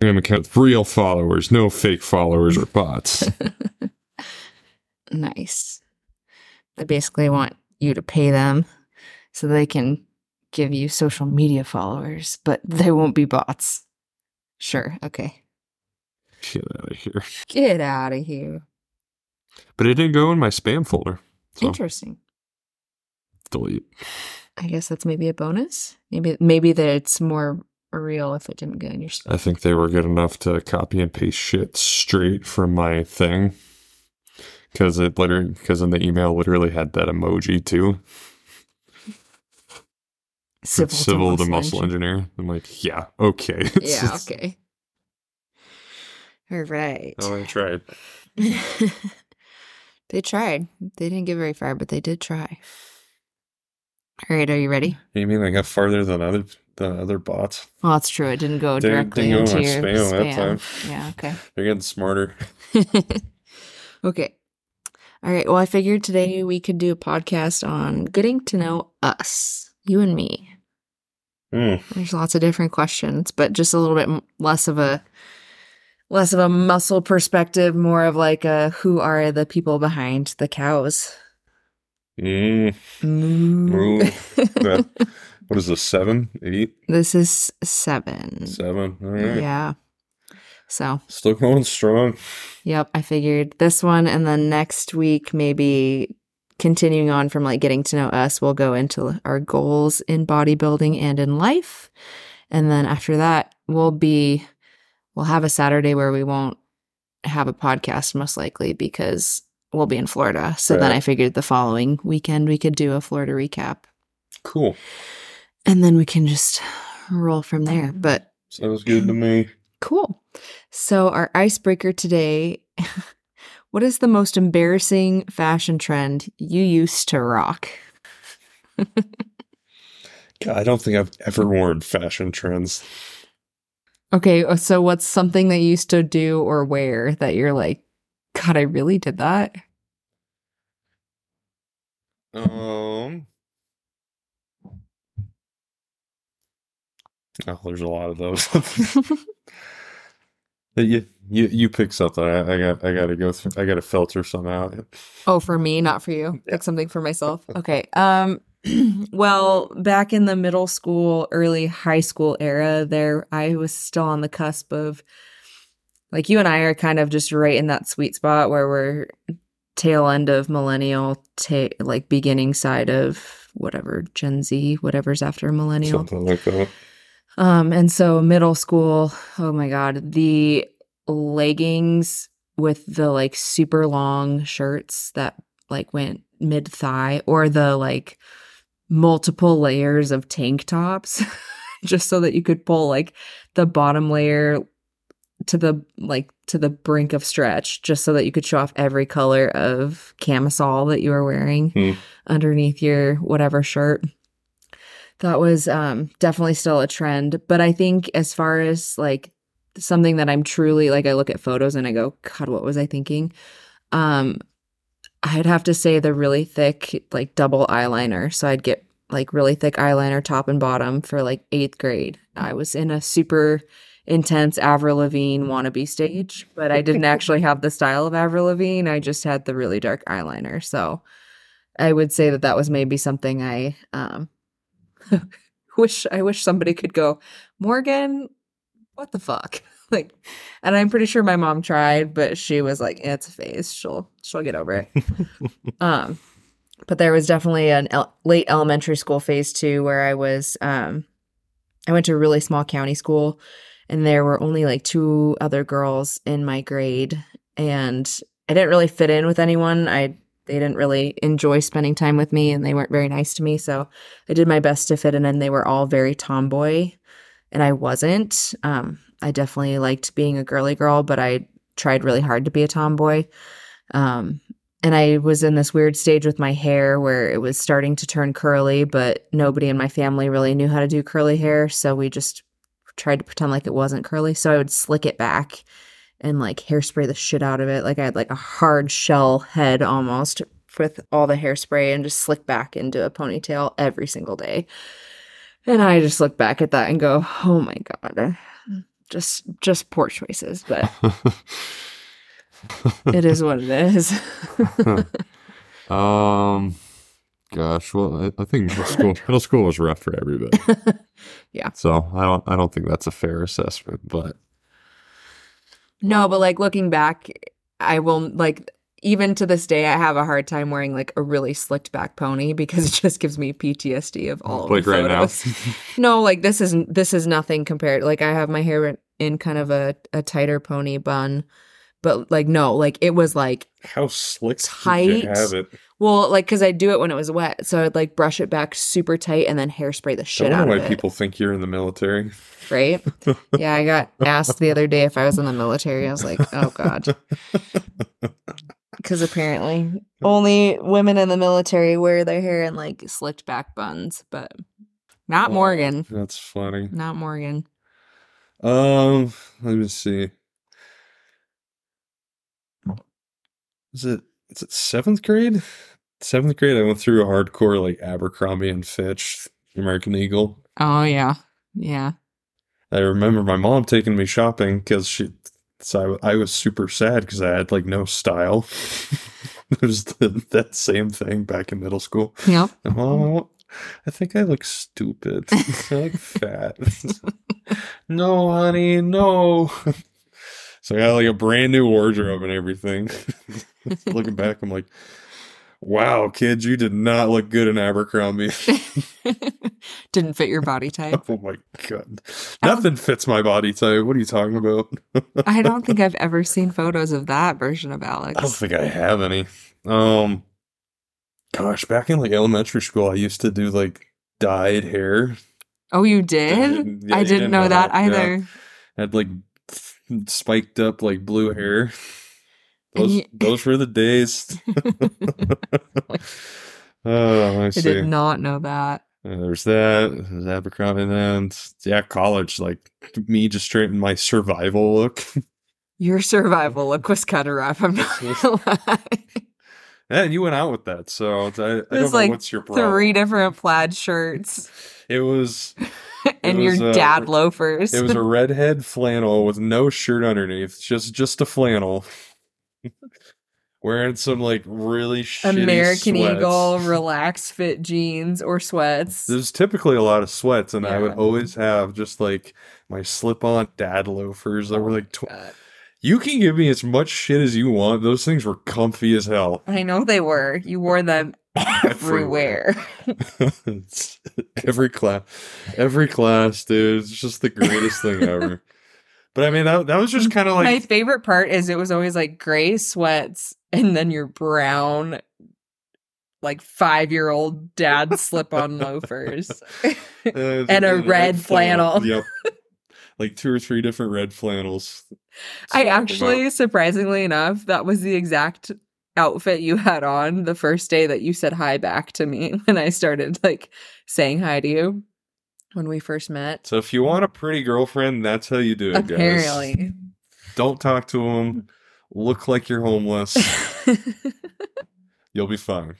Instagram account with real followers, no fake followers or bots. Nice. They basically want you to pay them so they can give you social media followers, but they won't be bots. Sure. Okay. Get out of here. Get out of here. But it didn't go in my spam folder. So Interesting. delete. I guess that's maybe a bonus. Maybe maybe that it's more real if it didn't go in your. I think they were good enough to copy and paste shit straight from my thing. Cause it literally, because in the email literally had that emoji too. Civil, Civil to muscle engineer. I'm like, yeah, okay. Yeah, okay. All right. oh, I tried. they tried. They didn't get very far, but they did try. All right, are you ready? You mean I got farther than other than other bots? Well, that's true. It didn't go directly didn't go into your spam spam. Yeah, okay. They're getting smarter. okay. All right. Well, I figured today we could do a podcast on getting to know us, you and me. Hmm. There's lots of different questions, but just a little bit less of a less of a muscle perspective, more of like a who are the people behind the cows? Mm. Moo. What is this? Seven, eight, This is seven. seven. All right. Yeah. So, Still going strong. yep, I figured this one and then next week maybe continuing on from like getting to know us, we'll go into our goals in bodybuilding and in life. And then after that, we'll be we'll have a Saturday where we won't have a podcast most likely because we'll be in Florida. So then I figured the following weekend we could do a Florida recap. Cool. And then we can just roll from there. But Sounds good to me. Cool. So, our icebreaker today what is the most embarrassing fashion trend you used to rock? God, I don't think I've ever worn fashion trends. Okay, uh, so what's something that you used to do or wear that you're like, God, I really did that? Um. Oh, there's a lot of those. you, you, you pick something. I, I got, I got to go through. I got to filter some out. Oh, for me, not for you. Yeah. Pick something for myself. Okay. Um well, back in the middle school, early high school era, there I was still on the cusp of like you and I are kind of just right in that sweet spot where we're tail end of millennial, ta- like beginning side of whatever Gen Z, whatever's after millennial. Something like that. Um, and so middle school, oh my god, the leggings with the like super long shirts that like went mid thigh, or the like multiple layers of tank tops, just so that you could pull like the bottom layer to the like to the brink of stretch, just so that you could show off every color of camisole that you were wearing Hmm. underneath your whatever shirt that was um definitely still a trend but i think as far as like something that i'm truly like i look at photos and i go god what was i thinking? Um i'd have to say the really thick like double eyeliner. So i'd get like really thick eyeliner top and bottom for like eighth grade. I was in a super intense avril lavigne wannabe stage but i didn't actually have the style of avril lavigne. I just had the really dark eyeliner. So i would say that that was maybe something i um wish I wish somebody could go, Morgan, what the fuck? Like, and I'm pretty sure my mom tried, but she was like, "Eh, it's a phase. She'll she'll get over it. um, but there was definitely an el- late elementary school phase too, where I was um, I went to a really small county school, and there were only like two other girls in my grade, and I didn't really fit in with anyone. I they didn't really enjoy spending time with me, and they weren't very nice to me. So I did my best to fit in, and they were all very tomboy, and I wasn't. Um, I definitely liked being a girly girl, but I tried really hard to be a tomboy. Um, and I was in this weird stage with my hair where it was starting to turn curly, but nobody in my family really knew how to do curly hair, so we just tried to pretend like it wasn't curly. So I would slick it back and like hairspray the shit out of it. Like I had like a hard shell head almost with all the hairspray and just slick back into a ponytail every single day. And I just look back at that and go, oh my God. just just poor choices, but it is what it is. um, gosh, well, I, I think middle school middle school was rough for everybody. Yeah. So I don't I don't think that's a fair assessment, but no, but like looking back, I will like even to this day I have a hard time wearing like a really slicked back pony because it just gives me PTSD of all of like the right now. no, like this is this is nothing compared. Like I have my hair in kind of a, a tighter pony bun, but like no, like it was like How slick Tight. Have it? Well, like because I do it when it was wet, so I'd like brush it back super tight and then hairspray the I shit don't out know of why it. people think you're in the military. right? yeah, I got asked the other day if I was in the military. I was like, oh god, because apparently only women in the military wear their hair in like slicked back buns, but not Morgan. That's funny. Not Morgan. Um, let me see. Is it is it seventh grade? Seventh grade, I went through a hardcore like Abercrombie and Fitch, American Eagle. Oh yeah, yeah. I remember my mom taking me shopping because she, so I, I was super sad because I had like no style. it was the, that same thing back in middle school. Yep. Oh, I think I look stupid. I look fat. no, honey, no. So I got like a brand new wardrobe and everything. Looking back, I'm like, wow, kids, you did not look good in Abercrombie. Didn't fit your body type. oh my god. Nothing fits my body type. What are you talking about? I don't think I've ever seen photos of that version of Alex. I don't think I have any. Um gosh, back in like elementary school, I used to do like dyed hair. Oh, you did? Yeah, I didn't know that Yeah. either. had like spiked up like blue hair. Those you- those were the days. oh, I see. did not know that. Uh, there's that. There's Abercrombie, and then yeah, college. Like me, just straight in my survival look. Your survival look was kind of rough. I'm not gonna lie. and you went out with that, so I, I don't know like what's your problem. Three different plaid shirts It was and was, your uh, dad loafers. it was a redhead flannel with no shirt underneath, just just a flannel. Wearing some like really American sweats. Eagle relaxed fit jeans or sweats. There's typically a lot of sweats, and I would always have just like my slip-on dad loafers that oh were like. Tw- you can give me as much shit as you want. Those things were comfy as hell. I know they were. You wore them everywhere. Every class, every class, dude. It's just the greatest thing ever. But I mean, that that was just kind of like My favorite part is it was always like gray sweats and then your brown, like five year old dad slip on loafers. uh, and a red flannel. Yep. Like two or three different red flannels. I Swap 'em out. actually, surprisingly enough, that was the exact outfit you had on the first day that you said hi back to me when I started like saying hi to you when we first met. So if you want a pretty girlfriend, that's how you do it, guys. Apparently. Don't talk to them. Look like you're homeless. You'll be fine.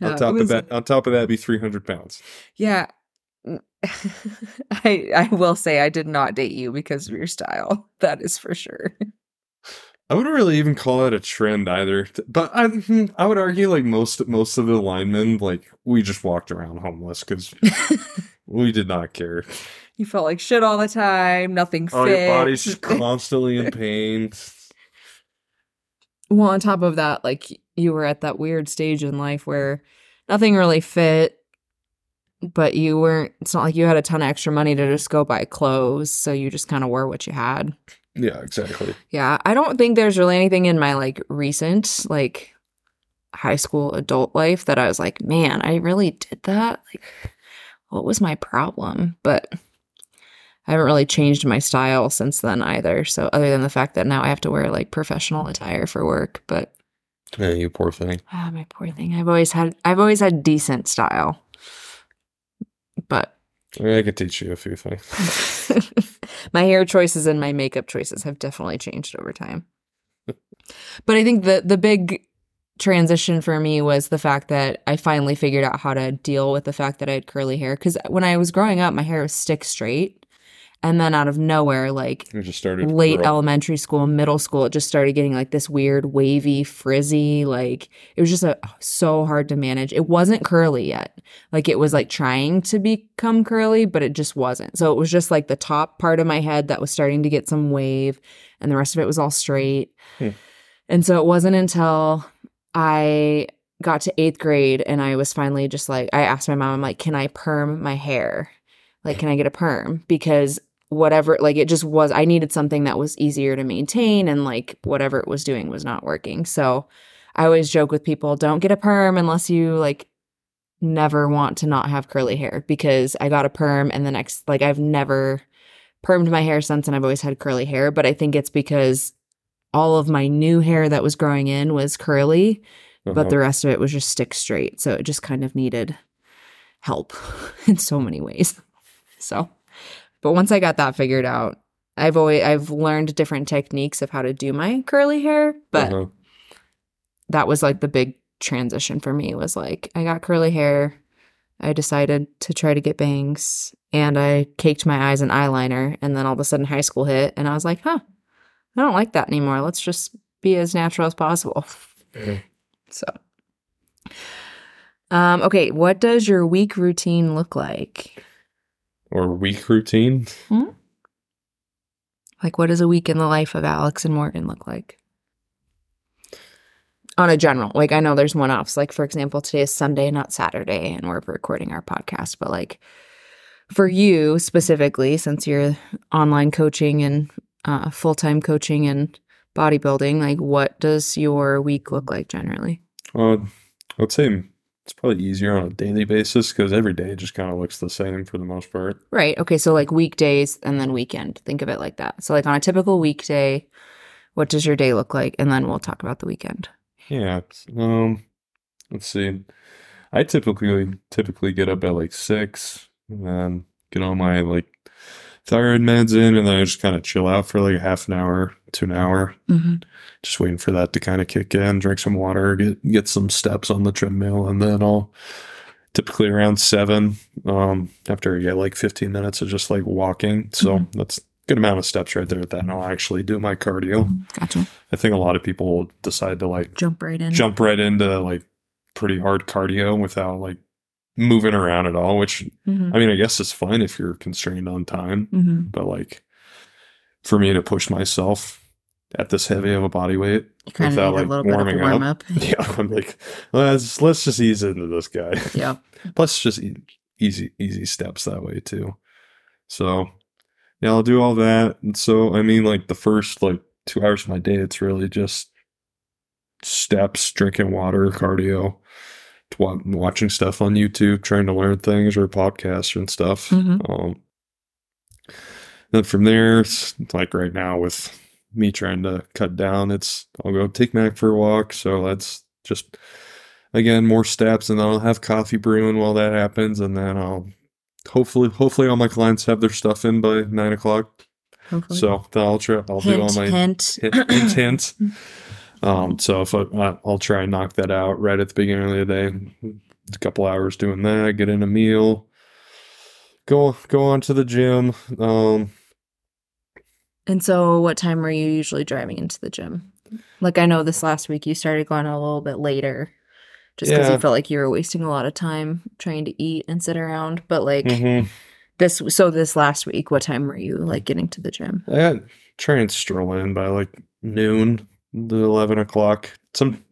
Yeah, on top was- of that, on top of that, be three hundred pounds. Yeah. I I will say I did not date you because of your style. That is for sure. I wouldn't really even call that a trend either. But I, hmm, I would argue like most most of the linemen, like we just walked around homeless because we did not care. You felt like shit all the time, nothing fit. Oh, your body's just constantly in pain. well, on top of that, like you were at that weird stage in life where nothing really fit, but you weren't, it's not like you had a ton of extra money to just go buy clothes. So you just kind of wore what you had. Yeah, exactly. Yeah. I don't think there's really anything in my like recent, like high school adult life that I was like, man, I really did that. Like, what was my problem? But I haven't really changed my style since then either. So, other than the fact that now I have to wear like professional attire for work, but Yeah, you poor thing. Ah, my poor thing. I've always had I've always had decent style. But I could teach you a few things. my hair choices and my makeup choices have definitely changed over time. but I think the the big transition for me was the fact that I finally figured out how to deal with the fact that I had curly hair cuz when I was growing up my hair was stick straight And then out of nowhere, like It just started late grow. elementary school, middle school, it just started getting like this weird wavy, frizzy, like it was just a, so hard to manage. It wasn't curly yet. Like it was like trying to become curly, but it just wasn't. So it was just like the top part of my head that was starting to get some wave and the rest of it was all straight. Hmm. And so it wasn't until I got to eighth grade and I was finally just like, I asked my mom, I'm like, can I perm my hair? Like, can I get a perm? Because whatever, like, it just was, I needed something that was easier to maintain and like whatever it was doing was not working. So I always joke with people, don't get a perm unless you like never want to not have curly hair because I got a perm and the next, like, I've never permed my hair since and I've always had curly hair. But I think it's because all of my new hair that was growing in was curly but Uh-huh. the rest of it was just stick straight. So it just kind of needed help in so many ways. So, but once I got that figured out, I've always I've learned different techniques of how to do my curly hair, but Uh-huh. that was like the big transition for me was like I got curly hair. I decided to try to get bangs and I caked my eyes in eyeliner and then all of a sudden high school hit and I was like, "Huh. I don't like that anymore. Let's just be as natural as possible." Mhm. So, um, okay, what does your week routine look like? Or week routine. Like, what does a week in the life of Alex and Morgan look like? On a general, like, I know there's one offs. Like, for example, today is Sunday, not Saturday, and we're recording our podcast. But, like, for you specifically, since you're online coaching and uh, full time coaching and bodybuilding, like, what does your week look like generally? Uh, I'd say it's probably easier on a daily basis because every day just kind of looks the same for the most part. Right. Okay. So like weekdays and then weekend. Think of it like that. So like on a typical weekday, what does your day look like? And then we'll talk about the weekend. Yeah. Um, let's see. I typically typically get up at like six and then get all my like thyroid meds in, and then I just kind of chill out for like a half an hour to an hour, Mm-hmm. just waiting for that to kind of kick in. Drink some water, get get some steps on the treadmill, and then I'll typically around seven. Um, after I get like fifteen minutes of just like walking, so Mhm. that's a good amount of steps right there. At that, and I'll actually do my cardio. Gotcha. I think a lot of people decide to like Jump right in. jump right into like pretty hard cardio without like moving around at all, which Mm-hmm. I mean, I guess it's fine if you're constrained on time, Mm-hmm. but like for me to push myself at this heavy of a body weight You without like a little bit of a warming warm up. up. Yeah, I'm like, let's let's just ease into this guy. yeah. Plus, just e- easy easy steps that way too. So yeah, I'll do all that. And so I mean, like the first like two hours of my day, it's really just steps, drinking water, cardio, watching stuff on YouTube, trying to learn things or podcasts and stuff. Mhm. Um, then from there, it's like right now with me trying to cut down, it's I'll go take Mac for a walk. So that's just again more steps, and then I'll have coffee brewing while that happens, and then I'll hopefully hopefully all my clients have their stuff in by nine o'clock. Hopefully. So then I'll try I'll do all my hint. hint, hint, hint. Um, so if I, I'll try and knock that out right at the beginning of the day, a couple hours doing that, get in a meal, go go on to the gym. Um, And so, what time were you usually driving into the gym? Like, I know this last week you started going a little bit later just because Yeah. you felt like you were wasting a lot of time trying to eat and sit around. But, like, mhm. this, so this last week, what time were you like getting to the gym? I try and stroll in by like noon to eleven o'clock. Some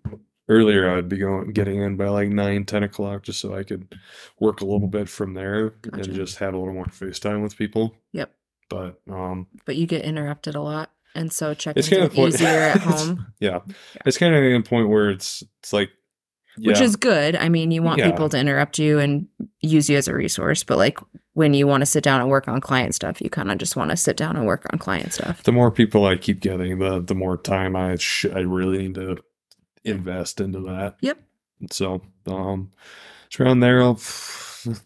earlier I'd be going getting in by like nine, ten o'clock just so I could work a little bit from there Gotcha. and just have a little more face time with people. Yep. But um But you get interrupted a lot. And so, checking it's kind of easier at home, yeah. It's kind of a point where it's it's like which yeah. is good. I mean, you want Yeah. people to interrupt you and use you as a resource. But, like, when you want to sit down and work on client stuff, you kind of just want to sit down and work on client stuff. the more people I keep getting, the the more time I sh- I really need to invest into that. Yep. So um, it's around there. I'll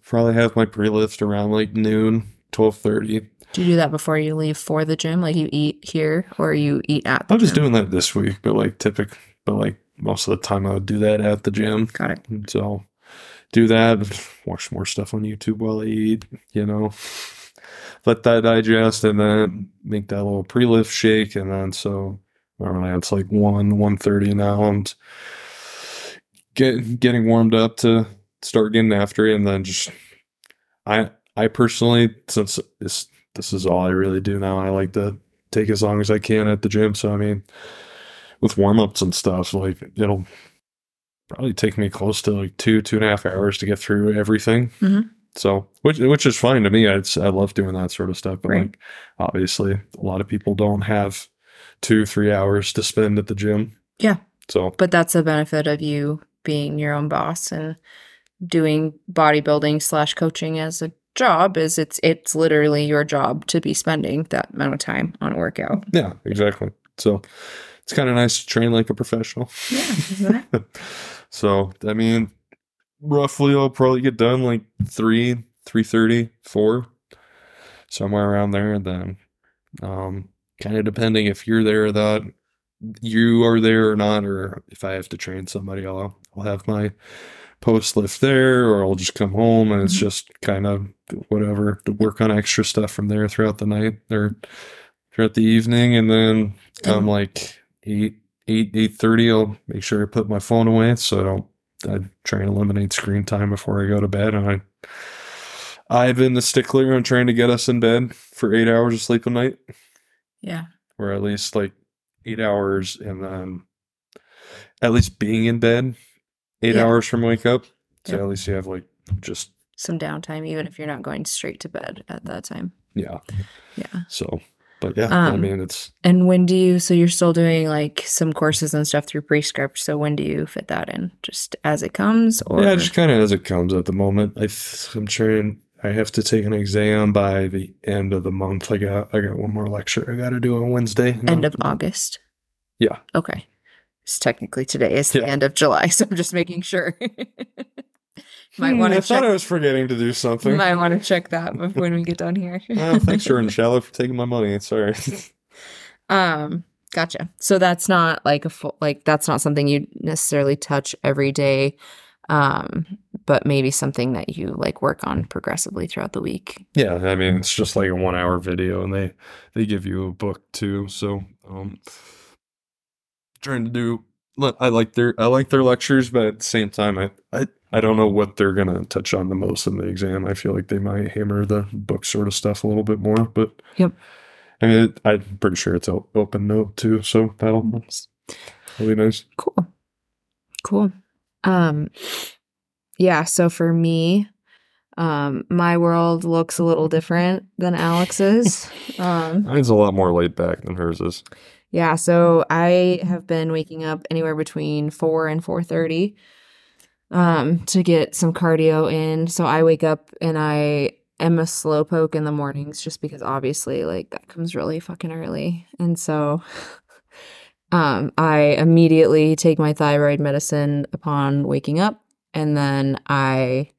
probably have my pre-lift around like noon, twelve thirty. Do you do that before you leave for the gym? Like you eat here or you eat at the I'm just gym? doing that this week, but like typical, but like most of the time I would do that at the gym. Got it. So do that, watch more stuff on YouTube while I eat. You know, let that digest and then make that little pre-lift shake and then so know, it's like one one thirty now and get getting warmed up to start getting after it and then just I I personally since this this is all I really do now, I like to take as long as I can at the gym. So I mean with warm ups and stuff, like it'll probably take me close to like two, two and a half hours to get through everything. Mhm. So, which which is fine to me. It's, I love doing that sort of stuff. But Right. like, obviously, a lot of people don't have two, three hours to spend at the gym. Yeah. So, But that's the benefit of you being your own boss and doing bodybuilding slash coaching as a job is it's it's literally your job to be spending that amount of time on a workout. yeah, exactly. So, it's kind of nice to train like a professional. Yeah, so, I mean, roughly, I'll probably get done like three, three thirty, four, somewhere around there, and then, um, kind of depending if you're there or that you are there or not, or if I have to train somebody, I'll I'll have my post lift there, or I'll just come home and it's Mhm. just kind of whatever to work on extra stuff from there throughout the night or throughout the evening, and then come And- like eight eight eight thirty, I'll make sure I put my phone away so I don't. I try and eliminate screen time before I go to bed, and I. I've been the stickler on trying to get us in bed for eight hours of sleep a night yeah. or at least like eight hours and then at least being in bed eight Yeah. hours from wake up. So Yep. at least you have like just Some downtime even if you're not going straight to bed at that time. yeah. Yeah. So but yeah, I Um, mean it's And when do you so you're still doing like some courses and stuff through Pre-Script, so when do you fit that in? Just as it comes or yeah, just kind of as it comes at the moment. I th- I'm trying. I have to take an exam by the end of the month. I got I got one more lecture I got to do on Wednesday. end of August? Yeah. Okay. It's technically today is the end of July, so I'm just making sure. might Hmm, want I to thought I was forgetting to do something. might want to check that when we get done here. oh, thanks, Jordan Shallow, for taking my money. Sorry. Um, gotcha. So that's not like a full, like that's not something you necessarily touch every day, um, but maybe something that you like work on progressively throughout the week. Yeah, I mean it's just like a one hour video and they they give you a book too. So um trying to do look, I like their I like their lectures, but at the same time I I, I don't know what they're gonna touch on the most in the exam. I feel like they might hammer the book sort of stuff a little bit more, but Yep. I mean it, I'm pretty sure it's open note too, so that'll that'll be nice. Cool. Cool. Um, yeah. So for me, um, my world looks a little different than Alex's. um, Mine's a lot more laid back than hers is. Yeah, so I have been waking up anywhere between 4 and 4:30 um to get some cardio in. So I wake up and I am a slowpoke in the mornings just because obviously like that comes really fucking early. And so um I immediately take my thyroid medicine upon waking up and then I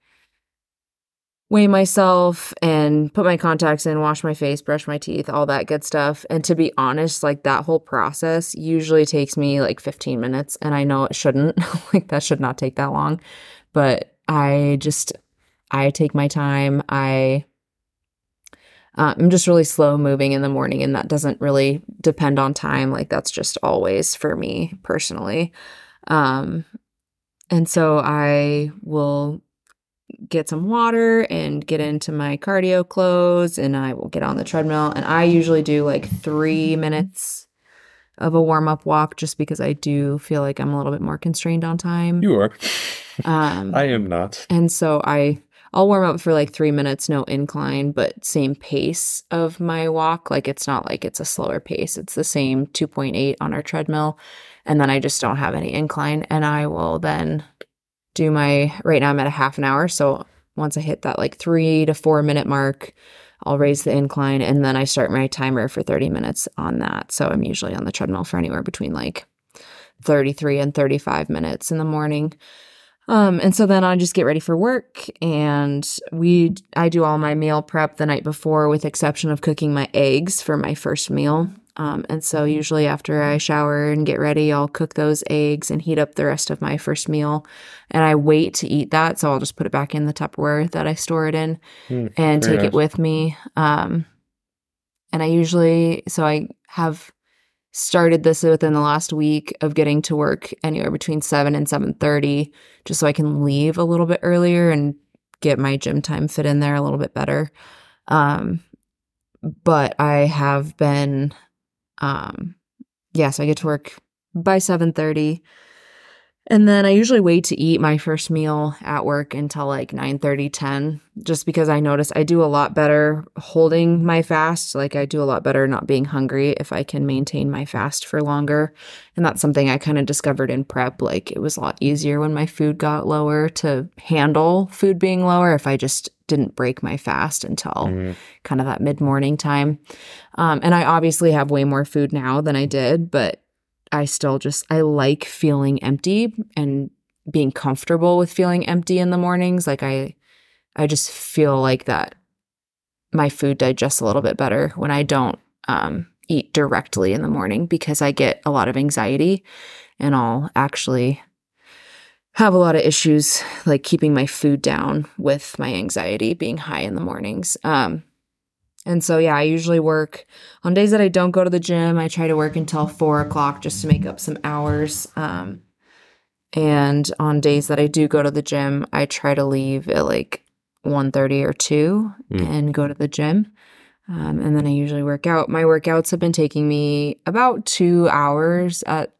weigh myself and put my contacts in, wash my face, brush my teeth, all that good stuff. And to be honest, like that whole process usually takes me like 15 minutes. And I know it shouldn't, like that should not take that long. But I just, I take my time. I, uh, I'm just really slow moving in the morning, and that doesn't really depend on time. Like that's just always for me personally. Um, and so I will get some water and get into my cardio clothes and I will get on the treadmill and I usually do like 3 minutes of a warm up walk just because I do feel like I'm a little bit more constrained on time. You are. Um I am not. and so I I'll warm up for like 3 minutes no incline but same pace of my walk like it's not like it's a slower pace it's the same 2.8 on our treadmill and then I just don't have any incline and I will then do my right now I'm at a half an hour. So once I hit that like 3 to 4 minute mark I'll raise the incline and then I start my timer for 30 minutes on that. So I'm usually on the treadmill for anywhere between like 33 and 35 minutes in the morning. Um, and so then I just get ready for work and we I do all my meal prep the night before with exception of cooking my eggs for my first meal. Um, and so usually after I shower and get ready, I'll cook those eggs and heat up the rest of my first meal. And I wait to eat that. So I'll just put it back in the Tupperware that I store it in Mm, and take it with me. Um, and I usually, so I have started this within the last week of getting to work anywhere between 7 and 7.30 just so i can leave a little bit earlier and get my gym time fit in there a little bit better um, but i have been um, yeah so i get to work by 7.30 and then i usually wait to eat my first meal at work until like 9.30 10 just because i notice i do a lot better holding my fast like i do a lot better not being hungry if i can maintain my fast for longer and that's something i kind of discovered in prep like it was a lot easier when my food got lower to handle food being lower if i just didn't break my fast until Mhm. kind of that mid morning time. Um, and I obviously have way more food now than I did, but I still just, I like feeling empty and being comfortable with feeling empty in the mornings. Like I, I just feel like that my food digests a little bit better when I don't um, eat directly in the morning because I get a lot of anxiety and I'll actually have a lot of issues like keeping my food down with my anxiety being high in the mornings. Um, and so, yeah, I usually work on days that I don't go to the gym. I try to work until four o'clock just to make up some hours. Um, and on days that I do go to the gym, I try to leave at like 1.30 or 2 Mm. and go to the gym. Um, and then I usually work out. My workouts have been taking me about two hours at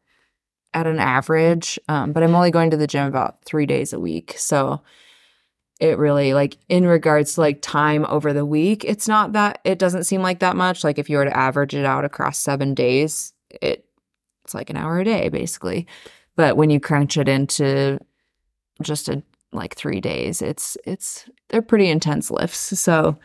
at an average, um, but I'm only going to the gym about three days a week. So it really like in regards to like time over the week, it's not that it doesn't seem like that much. Like if you were to average it out across seven days, it it's like an hour a day basically. But when you crunch it into just a like three days, it's it's they're pretty intense lifts. So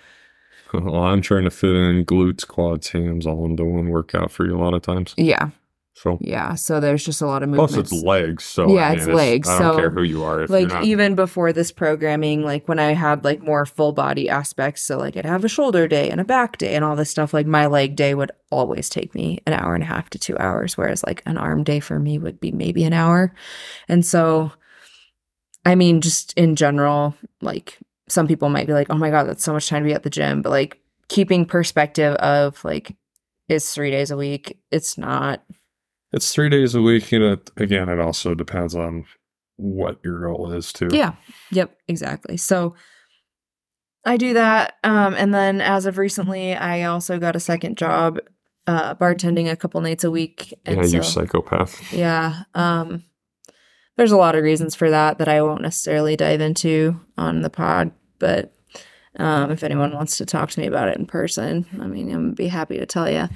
Well, I'm trying to fit in glutes, quads, hams all into one workout for you a lot of times. yeah, So yeah. So there's just a lot of movement. plus it's legs. So Yeah, I mean, it's legs, I don't so, care who you are. If you're like not, even before this programming like when i had like more full body aspects so like i'd have a shoulder day and a back day and all this stuff like my leg day would always take me an hour and a half to two hours whereas like an arm day for me would be maybe an hour and so i mean just in general like some people might be like oh my god that's so much time to be at the gym but like keeping perspective of like it's three days a week it's not it's three days a week. You know, again, it also depends on what your goal is too. Yeah. Yep. Exactly. So I do that. Um, and then as of recently, I also got a second job, uh, bartending a couple nights a week. And Yeah, you psychopath. yeah. Um, there's a lot of reasons for that that I won't necessarily dive into on the pod, but um, if anyone wants to talk to me about it in person, I mean, I'm be happy to tell you.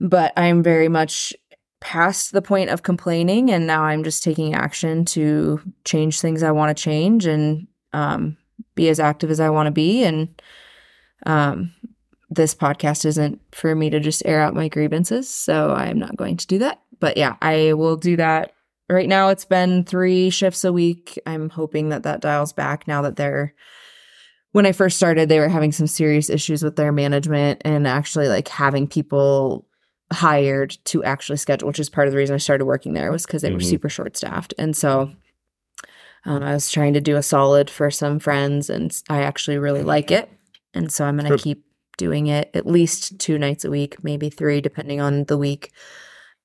But I'm very much past the point of complaining, and now I'm just taking action to change things I want to change and um, be as active as I want to be. And um, this podcast isn't for me to just air out my grievances, so I'm not going to do that. But yeah, I will do that. Right now, it's been three shifts a week. I'm hoping that that dials back now that they're when I first started, they were having some serious issues with their management and actually like having people hired to actually schedule, which is part of the reason I started working there was because they were Mhm. super short staffed. And so um, I was trying to do a solid for some friends and I actually really like it. And so I'm going to Good. keep doing it at least two nights a week, maybe three, depending on the week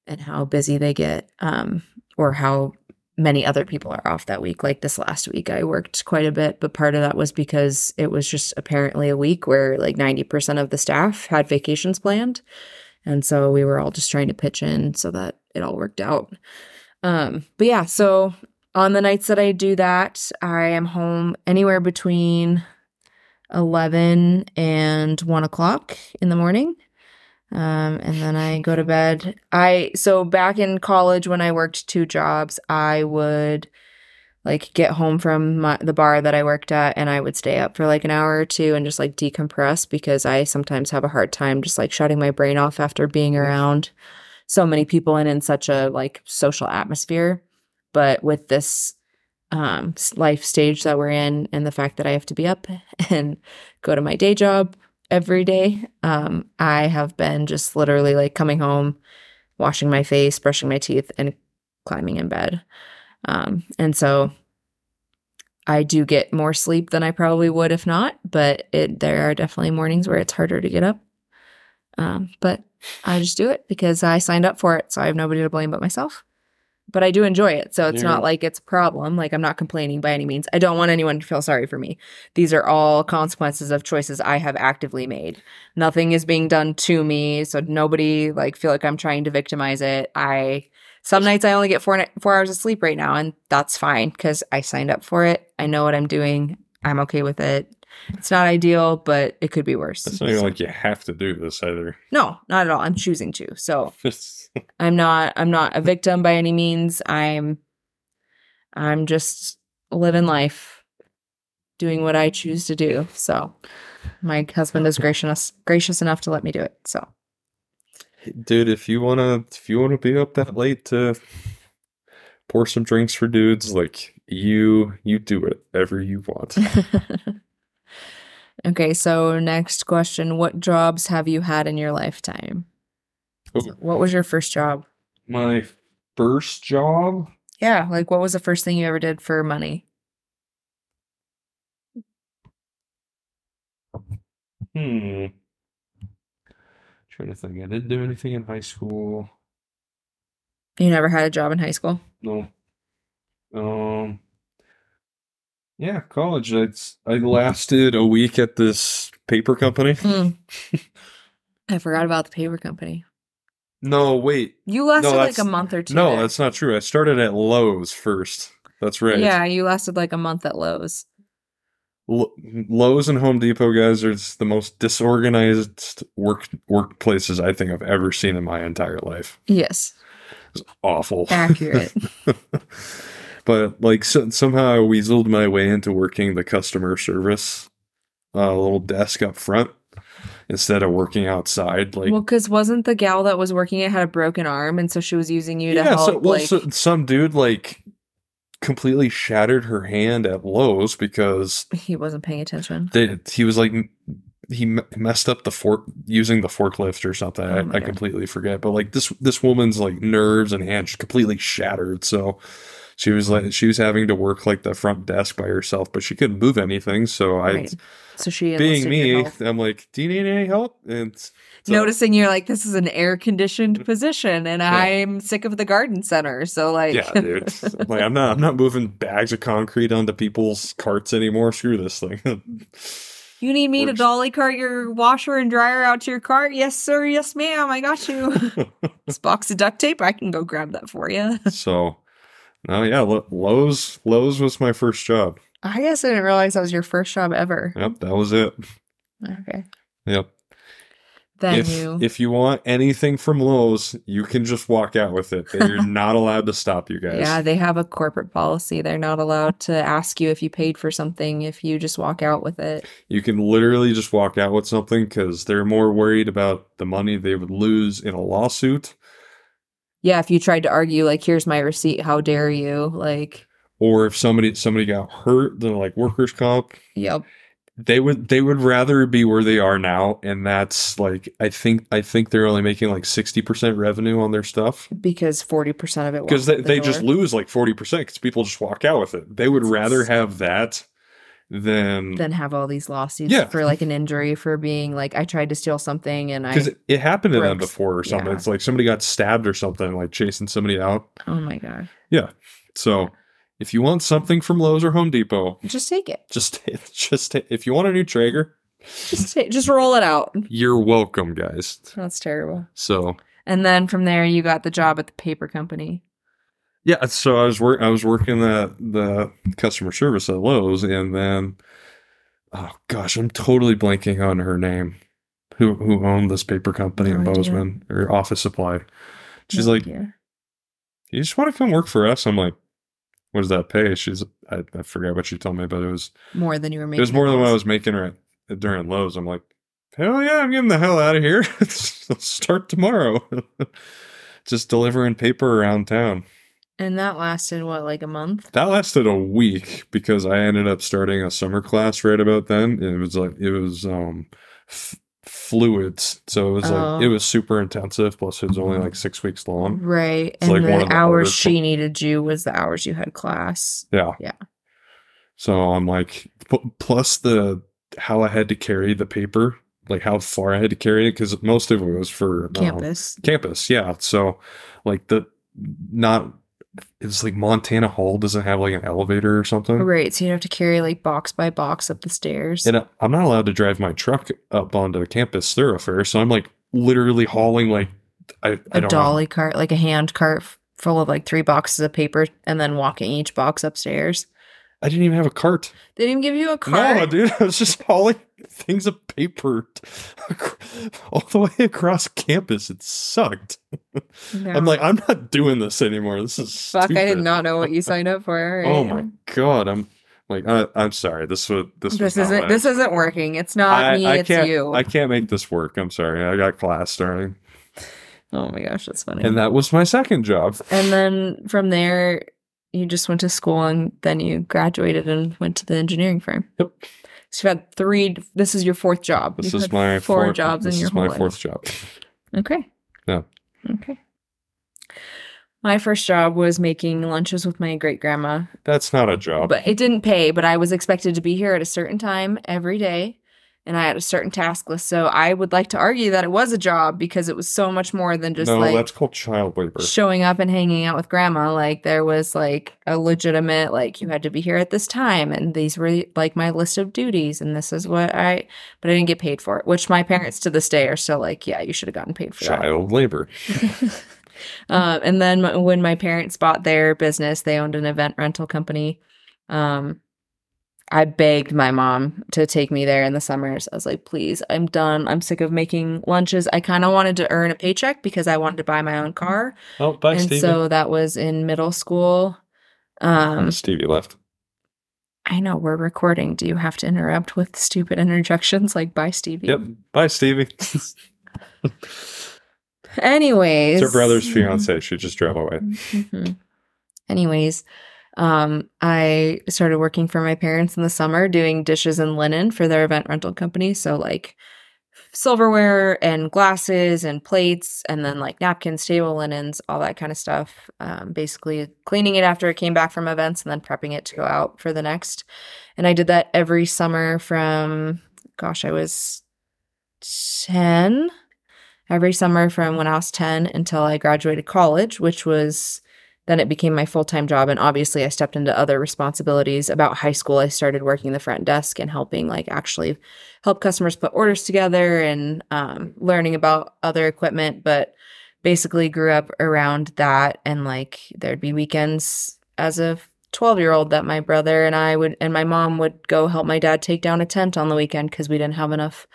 and how busy they get um, or how many other people are off that week. Like this last week, I worked quite a bit, but part of that was because it was just apparently a week where like 90% of the staff had vacations planned. And so we were all just trying to pitch in so that it all worked out. Um, but yeah, so on the nights that I do that, I am home anywhere between 11 and 1 o'clock in the morning. Um, and then I go to bed. I so back in college when I worked two jobs, I would like get home from my, the bar that I worked at and I would stay up for like an hour or two and just like decompress because I sometimes have a hard time just like shutting my brain off after being around so many people and in such a like social atmosphere. But with this um life stage that we're in and the fact that I have to be up and go to my day job every day. Um, I have been just literally like coming home, washing my face, brushing my teeth, and climbing in bed. Um, and so I do get more sleep than I probably would if not, but it there are definitely mornings where it's harder to get up. Um, but I just do it because I signed up for it, so I have nobody to blame but myself. But I do enjoy it, so it's Yeah. not like it's a problem. Like I'm not complaining by any means. I don't want anyone to feel sorry for me. These are all consequences of choices I have actively made. Nothing is being done to me, so nobody like feel like I'm trying to victimize it. I some nights I only get four four hours of sleep right now, and that's fine because I signed up for it. I know what I'm doing. I'm okay with it. It's not ideal, but it could be worse. It's not even like you have to do this either. No, not at all. I'm choosing to. So I'm not I'm not a victim by any means. I'm I'm just living life, doing what I choose to do. So my husband is gracious gracious enough to let me do it. So Dude, if you wanna if you wanna be up that late to pour some drinks for dudes, like you you do whatever you want. Okay, so next question, what jobs have you had in your lifetime? Oh. What was your first job? My first job? Yeah, like what was the first thing you ever did for money? Hmm. Trying to think. I didn't do anything in high school. You never had a job in high school? No. Um. Yeah, college. It's I lasted a week at this paper company. Hmm. I forgot about the paper company. No, wait. You lasted like a month or two. No, there. that's not true. I started at Lowe's first. That's right. Yeah, you lasted like a month at Lowe's. Lo- Lowe's and Home Depot guys are just the most disorganized work workplaces I think I've ever seen in my entire life. Yes, It's awful. accurate. but like so, somehow I weaseled my way into working the customer service uh, little desk up front instead of working outside. Like well, because wasn't the gal that was working it had a broken arm, and so she was using you to help. so, well, like, so, some dude like completely shattered her hand at Lowe's because he wasn't paying attention. they, he was like he messed up the fork using the forklift or something. Oh I, I completely forget. But like this this woman's like nerves and hands completely shattered. So she was like she was having to work like the front desk by herself, but she couldn't move anything. So I, So she being me. I'm like, do you need any help? And so- noticing you're like this is an air conditioned mm. position, and Yeah. I'm sick of the garden center. So like, yeah, dude. like I'm not I'm not moving bags of concrete onto people's carts anymore. Screw this thing. you need me to dolly cart your washer and dryer out to your cart? Yes, sir. Yes, ma'am. I got you. this box of duct tape, I can go grab that for you. so no, yeah, Lowe's Lowe's was my first job. I guess I didn't realize that was your first job ever. Yep, that was it. Okay. Yep. Then if you if you want anything from Lowe's, you can just walk out with it. They're not allowed to stop you guys. Yeah, they have a corporate policy. They're not allowed to ask you if you paid for something if you just walk out with it. You can literally just walk out with something because they're more worried about the money they would lose in a lawsuit, Yeah, if you tried to argue like here's my receipt, how dare you? Like, or if somebody somebody got hurt, then like workers' comp. yep. They would they would rather be where they are now, and that's like I think I think they're only making like sixty percent revenue on their stuff Because 40% of it because they, the they just lose like forty percent because people just walk out with it. They would rather have that than than have all these lawsuits Yeah. for like an injury for being like I tried to steal something and I because it, it happened to them before or something. yeah. It's like somebody got stabbed or something, like chasing somebody out. oh my god. Yeah. So if you want something from Lowe's or Home Depot, Just take it. just just if you want a new Traeger, Just take, just roll it out. you're welcome, guys. That's terrible. So And then from there you got the job at the paper company. yeah, so I was work I was working the the customer service at Lowe's, and then oh gosh, I'm totally blanking on her name. Who who owned this paper company in idea. Bozeman or Office Supply? She's No like, idea. you just want to come work for us? I'm like, what does that pay? She's, I, I forgot what she told me, but it was, more than you were making. it was more than what I was making right during Lowe's. I'm like, hell yeah, I'm getting the hell out of here. Start tomorrow. just delivering paper around town. And that lasted what, like a month? That lasted a week because I ended up starting a summer class right about then. It was like, it was, um, f- fluids. So it was Oh. like it was super intensive. Plus, it was only like six weeks long. Right. It's and like the the hours she needed you was the hours you had class. Yeah. Yeah. So I'm like, plus the how I had to carry the paper, like how far I had to carry it, because most of it was for um, Campus. campus. Yeah. So like the not it's like Montana Hall doesn't have like an elevator or something. Right. So you have to carry like box by box up the stairs. And I- I'm not allowed to drive my truck up onto the campus thoroughfare. So I'm like literally hauling like I, I a don't know. A dolly cart, like a hand cart full of like three boxes of paper and then walking each box upstairs. I didn't even have a cart. They didn't give you a cart. No, dude, I was just hauling things of paper all the way across campus. It sucked. No. I'm like, I'm not doing this anymore. This is fuck, I did not know what you signed up for. Right. Oh my god, I'm like, I, I'm sorry. This was this. This not isn't this isn't working. It's not I, me, I it's you. I can't make this work. I'm sorry. I got class starting, oh my gosh, that's funny. and that was my second job. And then from there, you just went to school and then you graduated and went to the engineering firm. Yep. So you've had three. This is your fourth job. This You've is my four fourth, jobs This in your is my life. fourth job. Okay. Yeah. Okay. My first job was making lunches with my great grandma, That's not a job. but it didn't pay. But I was expected to be here at a certain time every day, and I had a certain task list. So I would like to argue that it was a job because it was so much more than just no, like that's called child labor. showing up and hanging out with grandma like there was like a legitimate like you had to be here at this time and these were like my list of duties and this is what i but i didn't get paid for it which my parents to this day are still like yeah you should have gotten paid for Child labor. um, and then when my parents bought their business they owned an event rental company um, I begged my mom to take me there in the summers. I was like, please, I'm done. I'm sick of making lunches. I kind of wanted to earn a paycheck because I wanted to buy my own car Oh, bye, Stevie. and Stevie. so that was in middle school. Um, Stevie left. I know we're recording. Do you have to interrupt with stupid interjections like "Bye, Stevie"? Yep. Bye, Stevie. it's Anyways, her brother's fiance. She just drove away. Mhm. Anyways, um, I started working for my parents in the summer doing dishes and linen for their event rental company. So like silverware and glasses and plates and then like napkins, table linens, all that kind of stuff. Um, basically cleaning it after it came back from events and then prepping it to go out for the next. And I did that every summer from gosh, I was 10 every summer from when I was 10 until I graduated college, which was then it became my full-time job and obviously I stepped into other responsibilities. About high school, I started working the front desk and helping like actually help customers put orders together and um, learning about other equipment, but basically grew up around that and like there'd be weekends as a 12 year old that my brother and I would and my mom would go help my dad take down a tent on the weekend because we didn't have enough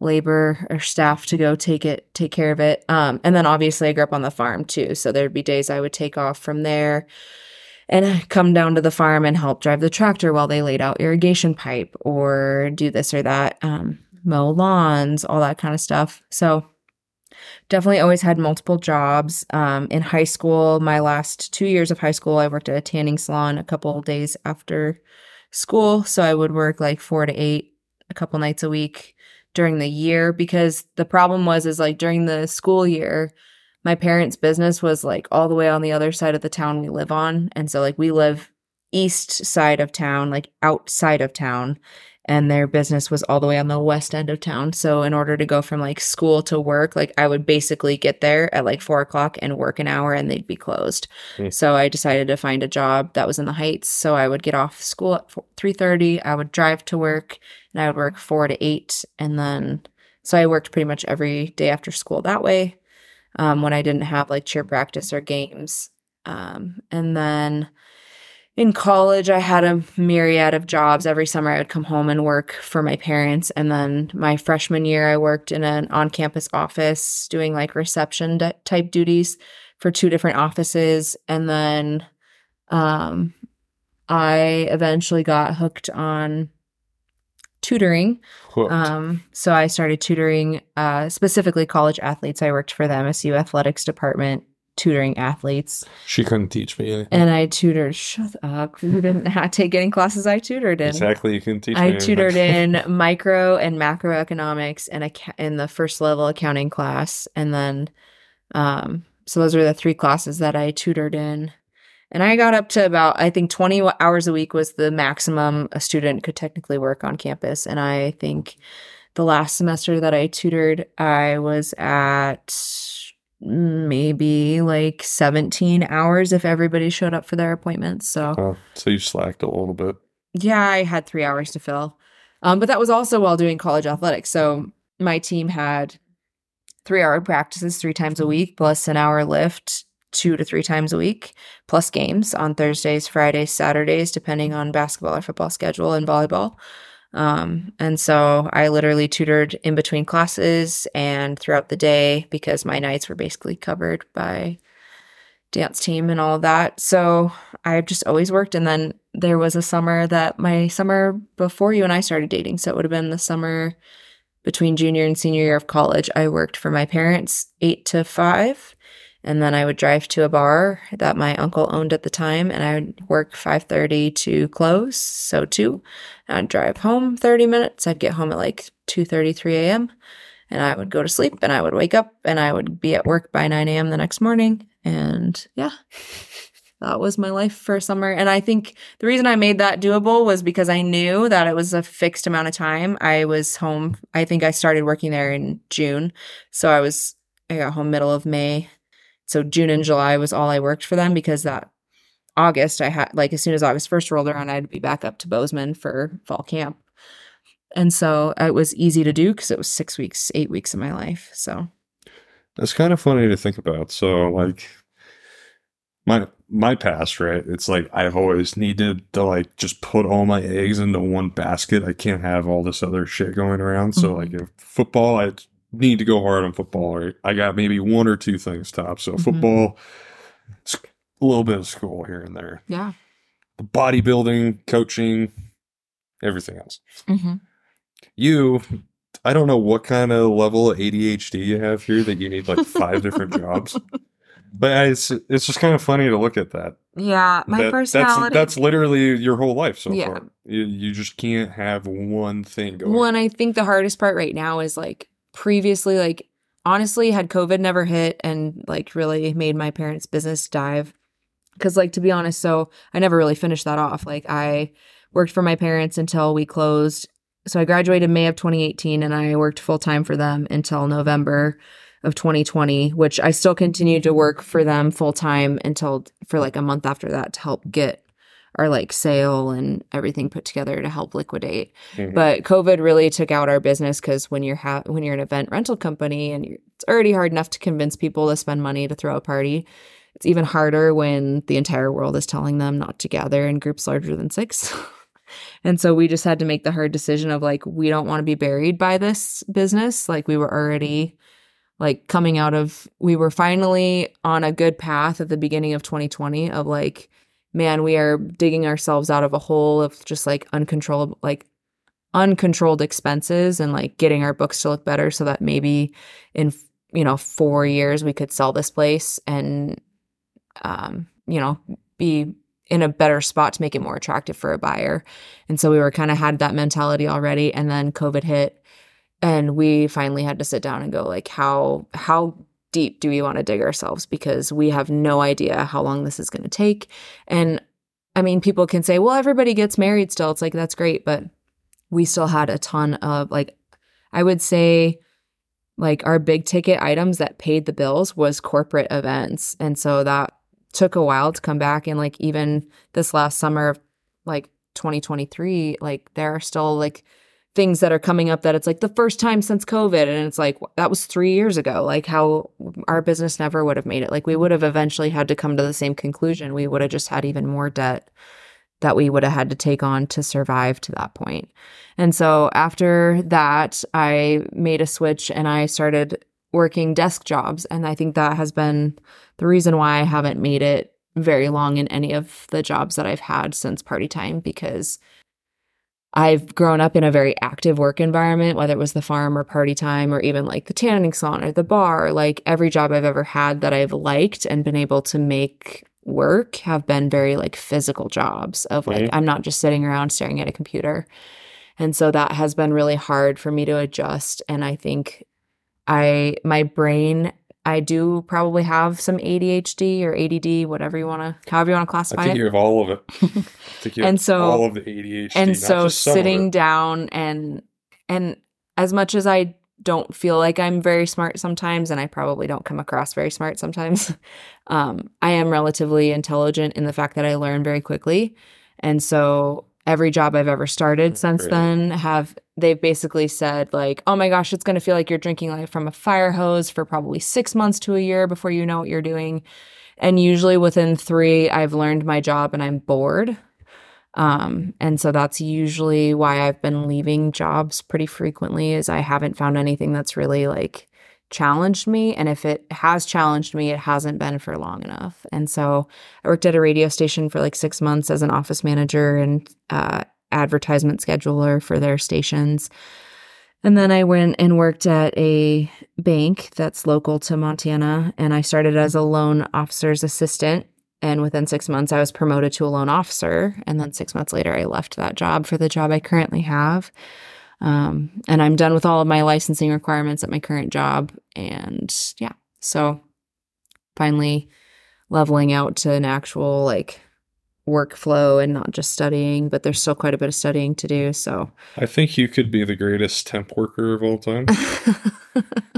labor or staff to go take it take care of it. Um and then obviously i grew up on the farm too so there'd be days i would take off from there and come down to the farm and help drive the tractor while they laid out irrigation pipe or do this or that um mow lawns all that kind of stuff. So definitely always had multiple jobs. Um in high school my last two years of high school i worked at a tanning salon a couple days after school. So i would work like four to eight a couple nights a week during the year because the problem was is like during the school year my parents business was like all the way on the other side of the town we live on. And so like we live east side of town like outside of town and their business was all the way on the west end of town so in order to go from like school to work like i would basically get there at like four o'clock and work an hour and they'd be closed Hmm. so i decided to find a job that was in the heights so i would get off school at 3.30 i would drive to work and I would work four to eight. And then, so I worked pretty much every day after school that way um, when I didn't have like cheer practice or games. Um, and then in college, I had a myriad of jobs. Every summer, I would come home and work for my parents. And then my freshman year, I worked in an on campus office doing like reception type duties for two different offices. And then um, I eventually got hooked on tutoring. Hooked. Um, so I started tutoring uh, specifically college athletes. I worked for the MSU athletics department tutoring athletes. She couldn't teach me anything. And I tutored, shut up. You didn't have take any classes I tutored in. Exactly, you couldn't teach I tutored in micro and macroeconomics and acc- in the first level accounting class. And then, um, so those were the three classes that I tutored in. And I got up to about, I think 20 hours a week was the maximum a student could technically work on campus. And I think the last semester that I tutored, I was at maybe like 17 hours if everybody showed up for their appointments. So, Oh, so you slacked a little bit. yeah, I had three hours to fill. Um, but that was also while doing college athletics. So my team had three hour practices three times a week, plus an hour lift two to three times a week, plus games on Thursdays, Fridays, Saturdays, depending on basketball or football schedule and volleyball. Um, and so I literally tutored in between classes and throughout the day because my nights were basically covered by dance team and all that. So I've just always worked. And then there was a summer that my summer before you and I started dating. So it would have been the summer between junior and senior year of college. I worked for my parents eight to five. And then I would drive to a bar that my uncle owned at the time, and I would work five thirty to close, so two. I'd drive home thirty minutes. I'd get home at like two thirty, three a.m., and I would go to sleep, and I would wake up, and I would be at work by nine a.m. the next morning. And yeah, that was my life for summer. And I think the reason I made that doable was because I knew that it was a fixed amount of time. I was home. I think I started working there in June, so I was I got home middle of May so June and July was all I worked for them because that August I had like as soon as August first rolled around, I'd be back up to Bozeman for fall camp. And so it was easy to do because it was six weeks, eight weeks of my life. So That's kind of funny to think about. So like my my past, right? It's like I've always needed to like just put all my eggs into one basket. I can't have all this other shit going around. So Mhm. like if football, I need to go hard on football. Right? I got maybe one or two things top. So Mhm. football, a little bit of school here and there, yeah. The bodybuilding, coaching, everything else. Mm-hmm. You, I don't know what kind of level of ADHD you have here that you need like five different jobs. But it's it's just kind of funny to look at that. Yeah. My That- personality. That's that's literally your whole life so Yeah. far. You you just can't have one thing going. Well, and I think the hardest part right now is like previously, like honestly, had COVID never hit and like really made my parents' business dive. Cause like to be honest, so I never really finished that off. Like I worked for my parents until we closed. So I graduated May of 2018 and I worked full time for them until November of 2020, which I still continued to work for them full time until for like a month after that to help get our like sale and everything put together to help liquidate. Mhm. But COVID really took out our business because when you're ha- when you're an event rental company and you're, it's already hard enough to convince people to spend money to throw a party, it's even harder when the entire world is telling them not to gather in groups larger than six. and so we just had to make the hard decision of like we don't want to be buried by this business. Like we were already like coming out of we were finally on a good path at the beginning of 2020 of like man we are digging ourselves out of a hole of just like uncontrollable like uncontrolled expenses and like getting our books to look better so that maybe in you know 4 years we could sell this place and um you know be in a better spot to make it more attractive for a buyer. And so we were kind of had that mentality already and then COVID hit and we finally had to sit down and go like how how deep do we want to dig ourselves? Because we have no idea how long this is going to take. And i mean people can say well everybody gets married still. It's like that's great but we still had a ton of like i would say like our big ticket items that paid the bills was corporate events. And so that took a while to come back. And like even this last summer of like 2023 like there are still like things that are coming up that it's like the first time since COVID. And it's like, that was three years ago. Like, how our business never would have made it. Like, we would have eventually had to come to the same conclusion. We would have just had even more debt that we would have had to take on to survive to that point. And so after that, I made a switch and I started working desk jobs. And I think that has been the reason why I haven't made it very long in any of the jobs that I've had since party time because I've grown up in a very active work environment, whether it was the farm or party time or even like the tanning salon or the bar. Like every job I've ever had that I've liked and been able to make work have been very like physical jobs of like, Right. I'm not just sitting around staring at a computer. And so that has been really hard for me to adjust. And I think I, my brain, I do probably have some ADHD or ADD, whatever you want to, however you want to classify I think it. you have all of it. You And so- all of the ADHD. and so sitting down and and as much as i don't feel like i'm very smart sometimes and i probably don't come across very smart sometimes um, i am relatively intelligent in the fact that i learn very quickly and so every job i've ever started since Great. then have they've basically said like oh my gosh it's going to feel like you're drinking like from a fire hose for probably six months to a year before you know what you're doing and usually within three i've learned my job and i'm bored um, and so that's usually why I've been leaving jobs pretty frequently is I haven't found anything that's really like challenged me. And if it has challenged me, it hasn't been for long enough. And so I worked at a radio station for like six months as an office manager and uh, advertisement scheduler for their stations. And then I went and worked at a bank that's local to Montana. And I started as a loan officer's assistant. And within six months, I was promoted to a loan officer. And then six months later, I left that job for the job I currently have. Um, and I'm done with all of my licensing requirements at my current job. And yeah, so finally leveling out to an actual like workflow and not just studying, but there's still quite a bit of studying to do. So I think you could be the greatest temp worker of all time.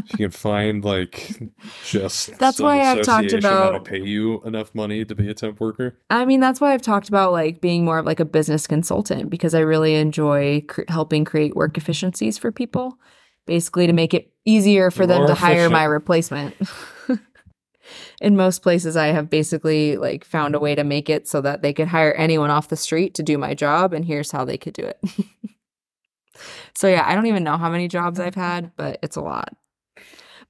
You can find like just That's why I've talked about- that'll pay you enough money to be a temp worker. I mean, that's why I've talked about like being more of like a business consultant because I really enjoy cr- helping create work efficiencies for people, basically to make it easier for them to hire my replacement. In most places, I have basically like found a way to make it so that they could hire anyone off the street to do my job, and here's how they could do it. so yeah, I don't even know how many jobs I've had, but it's a lot.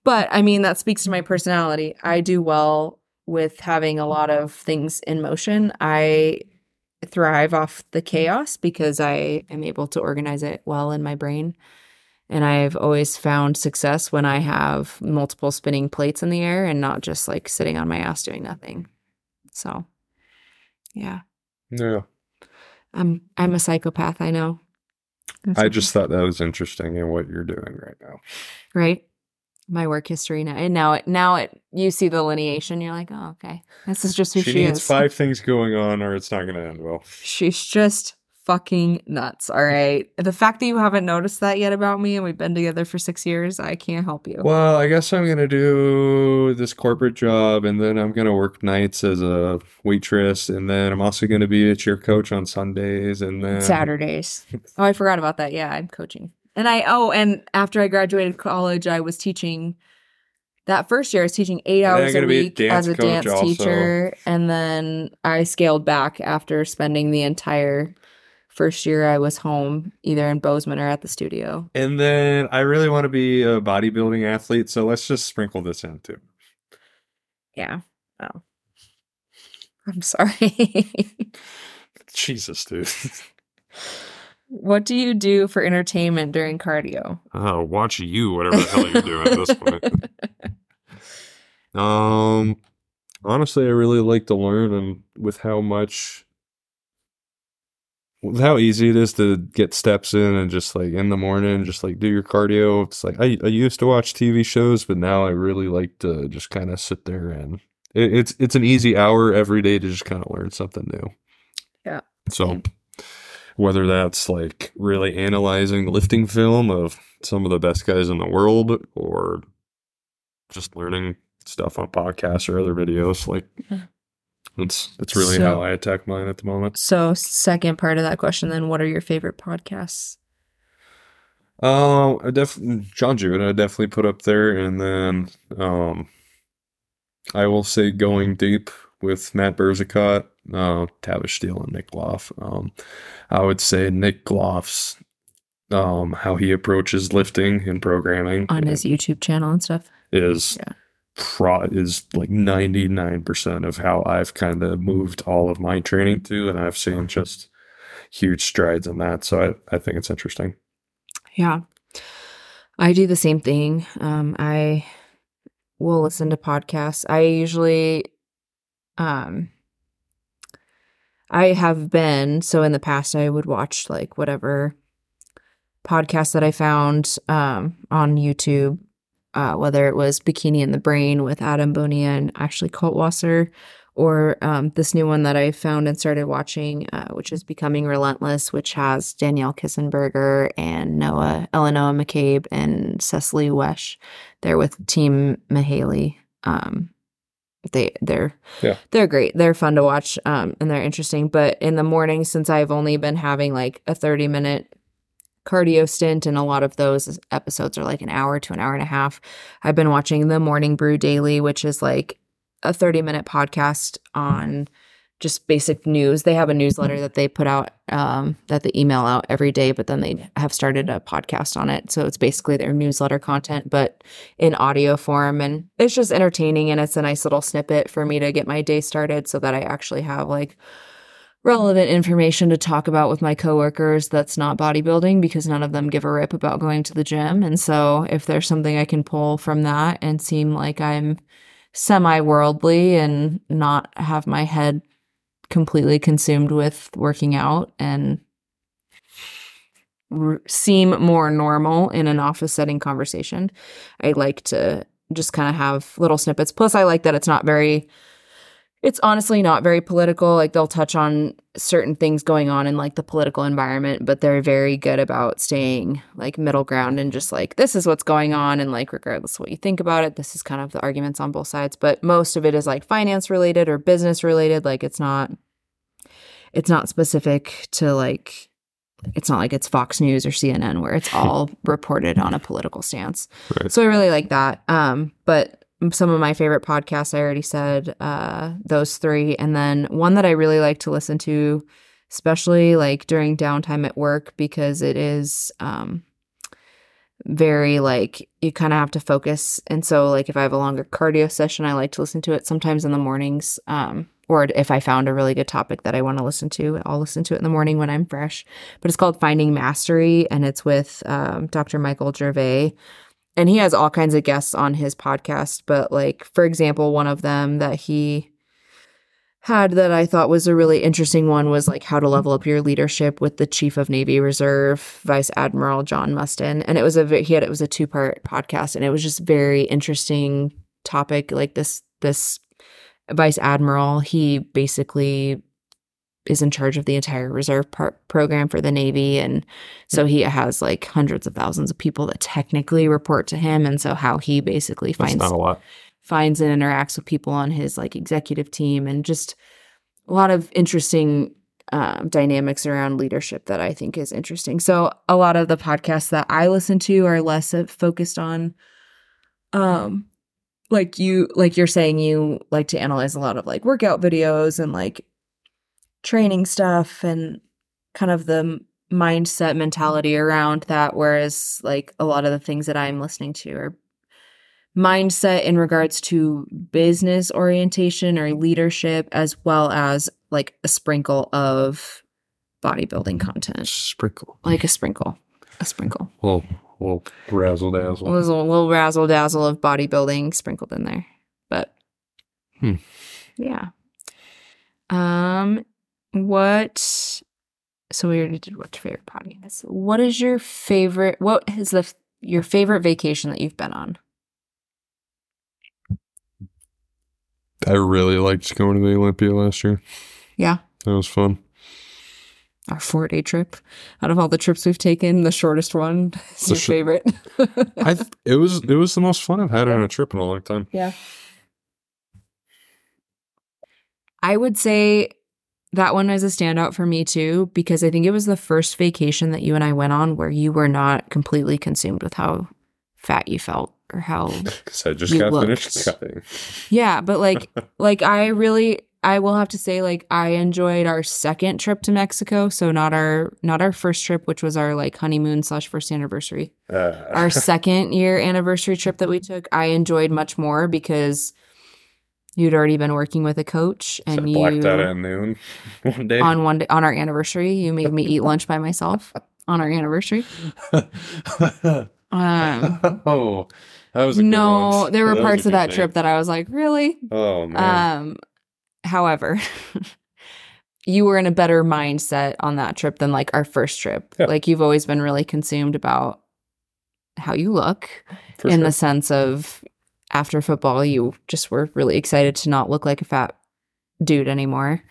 But I mean, that speaks to my personality. I do well with having a lot of things in motion. I thrive off the chaos because I am able to organize it well in my brain. And I've always found success when I have multiple spinning plates in the air and not just like sitting on my ass doing nothing. So, yeah, Yeah. I'm I'm a psychopath. I know. That's I just thought that was interesting in what you're doing right now. right my work history now and now it now it you see the lineation you're like oh okay this is just who She she, needs is five things going on or it's not going to end well. she's just fucking nuts all right? The fact that you haven't noticed that yet about me and we've been together for six years i can't help you. Well, I guess I'm going to do this corporate job and then I'm going to work nights as a waitress and then I'm also going to be a cheer coach on Sundays and then saturdays. Oh i forgot about that. Yeah i'm coaching. And i oh and after i graduated college i was teaching that first year i was teaching eight hours a gonna a week as a dance also. teacher. And then i scaled back after spending the entire first year i was home either in bozeman or at the studio And then I really want to be a bodybuilding athlete, so let's just sprinkle this in too. yeah oh i'm sorry Jesus, dude. what do you do for entertainment during cardio Oh, watch you, whatever the hell you're doing at this point. Um, honestly, I really like to learn, and with how much, with how easy it is to get steps in, and just like in the morning, just like do your cardio. It's like I, I used to watch TV shows, but now I really like to just kind of sit there and it, it's it's an easy hour every day to just kind of learn something new. Yeah, So. Whether that's like really analyzing lifting film of some of the best guys in the world or just learning stuff on podcasts or other videos, like mm-hmm. It's it's really So- how I attack mine at the moment. so second part of that question then what are your favorite podcasts Um, I definitely John Jewett, I definitely put up there, and then um, I will say going deep with Matt Berzicott, uh, Tavish Steele, and Nick Gloff. Um, I would say Nick Gloff's um how he approaches lifting and programming on his youtube channel and stuff is Yeah. Pro is like 99% of how I've kind of moved all of my training to and I've seen just huge strides in that. So I, I think it's interesting. Yeah. I do the same thing. Um, I will listen to podcasts. I usually, um, I have been, so in the past, I would watch like whatever podcast that I found um, on YouTube, uh, whether it was Bikini in the Brain with Adam Bonilla and Ashley Kaltwasser, or um, this new one that I found and started watching, uh, which is Becoming Relentless, which has Danielle Kissenberger and Noah, Eleanor McCabe and Cecily Wesh. They're with Team Mahaley. Um, they they're Yeah. they're great. They're fun to watch um, and they're interesting. But in the morning, since I've only been having like a thirty minute cardio stint, and a lot of those episodes are like an hour to an hour and a half, I've been watching the Morning Brew Daily, which is like a 30 minute podcast on just basic news. They have a newsletter that they put out, um, that they email out every day, but then they have started a podcast on it. So it's basically their newsletter content, but in audio form. And it's just entertaining and it's a nice little snippet for me to get my day started so that I actually have like relevant information to talk about with my coworkers that's not bodybuilding because none of them give a rip about going to the gym. And so if there's something I can pull from that and seem like I'm semi worldly and not have my head completely consumed with working out and r- seem more normal in an office setting conversation. I like to just kind of have little snippets. Plus, I like that it's not very, it's honestly not very political. Like they'll touch on certain things going on in like the political environment, but they're very good about staying like middle ground and just like, this is what's going on. And like, regardless of what you think about it, this is kind of the arguments on both sides. But most of it is like finance related or business related. Like it's not, it's not specific to like, it's not like it's Fox News or CNN where it's all reported on a political stance. Right. So I really like that. Um, but some of my favorite podcasts, I already said uh, those three. And then one that I really like to listen to, especially like during downtime at work, because it is um, very like you kind of have to focus. And so, like, if I have a longer cardio session, I like to listen to it sometimes in the mornings. Um, or if I found a really good topic that I want to listen to, I'll listen to it in the morning when I'm fresh. But it's called Finding Mastery, and it's with um, Dr. Michael Gervais and he has all kinds of guests on his podcast but like for example one of them that he had that i thought was a really interesting one was like how to level up your leadership with the chief of navy reserve vice admiral john mustin. And it was a he had it was a two part podcast and it was just very interesting topic like this this vice admiral he basically is in charge of the entire reserve par- program for the navy and so he has like hundreds of thousands of people that technically report to him and so how he basically That's finds not a lot. finds and interacts with people on his like executive team and just a lot of interesting um, dynamics around leadership that I think is interesting. So a lot of the podcasts that I listen to are less uh, focused on, um, like you, like you're saying, you like to analyze a lot of like workout videos and like training stuff and kind of the mindset mentality around that. Whereas like a lot of the things that I'm listening to are mindset in regards to business orientation or leadership, as well as like a sprinkle of bodybuilding content, Sprinkle. like a sprinkle, a sprinkle. Well, well, razzle dazzle. There's a little razzle dazzle of bodybuilding sprinkled in there, but Hmm. yeah. Um, what? So we already did what's your favorite podcast. What is your favorite? What is the your favorite vacation that you've been on? I really liked going to the Olympia last year. Yeah. That was fun. Our four day trip. Out of all the trips we've taken, the shortest one is The your sh- favorite. I it was it was the most fun I've had on a trip in a long time. Yeah. I would say that one is a standout for me too, because I think it was the first vacation that you and I went on where you were not completely consumed with how fat you felt or how Because I just got looked. finished cutting. Yeah, but like like I really I will have to say like I enjoyed our second trip to Mexico, so not our not our first trip, which was our like honeymoon slash first anniversary. Uh, our second year anniversary trip that we took, I enjoyed much more because you'd already been working with a coach So and I you blacked out at noon one day. on one day on our anniversary, you made me eat lunch by myself on our anniversary. Um, oh, that was a good no, there were parts of that day. trip that I was like, really? Oh man, Um, however, you were in a better mindset on that trip than like our first trip. Yeah. Like you've always been really consumed about how you look for in sure. the sense of after football, you just were really excited to not look like a fat dude anymore.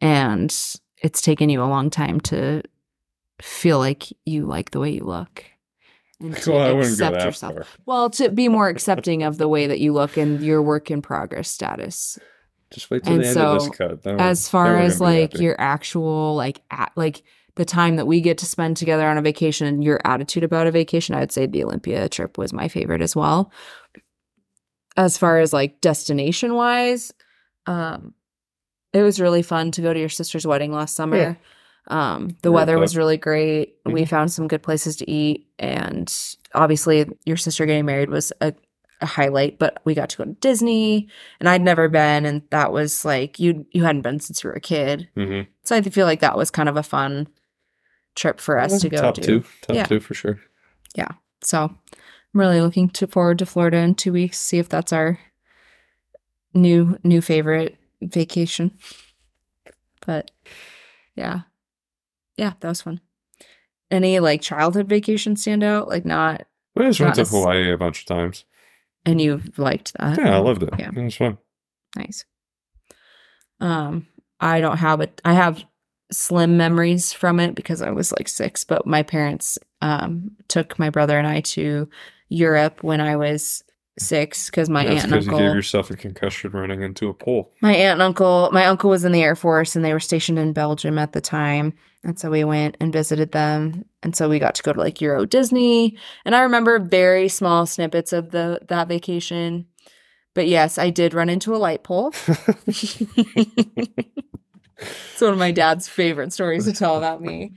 And it's taken you a long time to feel like you like the way you look. And to well, I accept that yourself. far. Well, to be more accepting of the way that you look and your work in progress status. Just wait till And the end of so, this cut. Then As far as like your actual like at like the time that we get to spend together on a vacation and your attitude about a vacation, I'd say the Olympia trip was my favorite as well. As far as like destination wise, um it was really fun to go to your sister's wedding last summer. Yeah. Um the Very weather was really great. We Mhm. found some good places to eat and obviously your sister getting married was a a highlight, but we got to go to Disney and I'd never been and that was like you you hadn't been since you were a kid. Mhm. So I feel like that was kind of a fun trip for us to go to. top two, top Yeah. two for sure. Yeah. So I'm really looking to forward to Florida in two weeks, see if that's our new new favorite vacation. But yeah. Yeah, that was fun. Any like childhood vacation stand out? Like not We just went to Hawaii a bunch of times. and you liked that. Yeah, I loved it. Yeah. It was fun. Nice. Um, I don't have it. I have slim memories from it because I was like six, but my parents um took my brother and I to Europe when I was six because my aunt and because you uncle gave yourself a concussion running into a pole. my aunt and uncle my uncle was in the Air Force and they were stationed in Belgium at the time. And so we went and visited them. And so we got to go to like Euro Disney. And I remember very small snippets of the that vacation. But yes, I did run into a light pole. it's one of my dad's favorite stories to tell about me.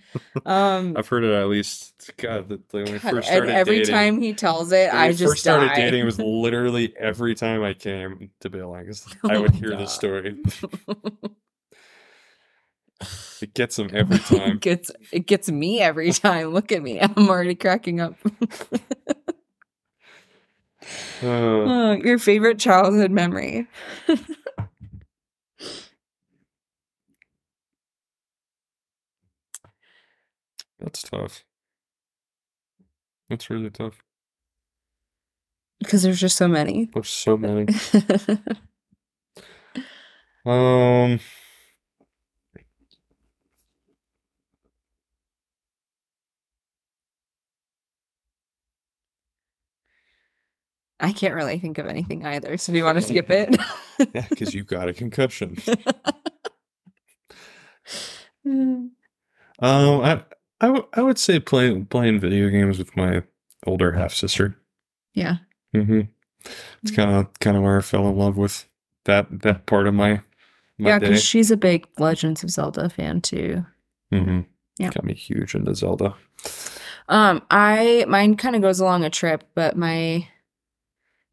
Um, I've heard it at least. God, like, when we first started every dating, time he tells it, when I we just first started die. dating. It was literally every time I came to Billings, Oh I would hear God. this story. it gets him every time. it gets it gets me every time. Look at me, I'm already cracking up. Uh, Oh, your favorite childhood memory? That's tough. That's really tough. Because there's just so many. There's so many. Um, I can't really think of anything either. So do you want to skip it? yeah, because you got a concussion. Um, I I, w- I would say playing playing video games with my older half sister. yeah. Mm-hmm. It's kind of kind of where I fell in love with that that part of my my Yeah, because she's a big Legends of Zelda fan too. Mm-hmm. Yeah. got me huge into Zelda. Um, I mine kind of goes along a trip, but my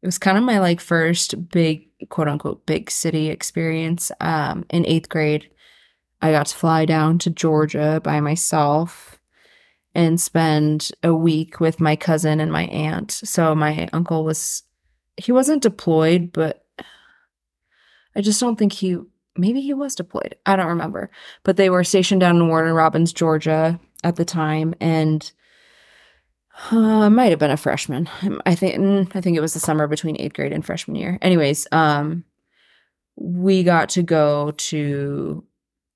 it was kind of my like first big quote unquote big city experience. Um, in eighth grade, I got to fly down to Georgia by myself and spend a week with my cousin and my aunt. So my uncle was he wasn't deployed, but I just don't think he maybe he was deployed. I don't remember. But they were stationed down in Warner Robins, Georgia at the time and uh, might have been a freshman. I think mm, I think it was the summer between eighth grade and freshman year. Anyways, um, we got to go to.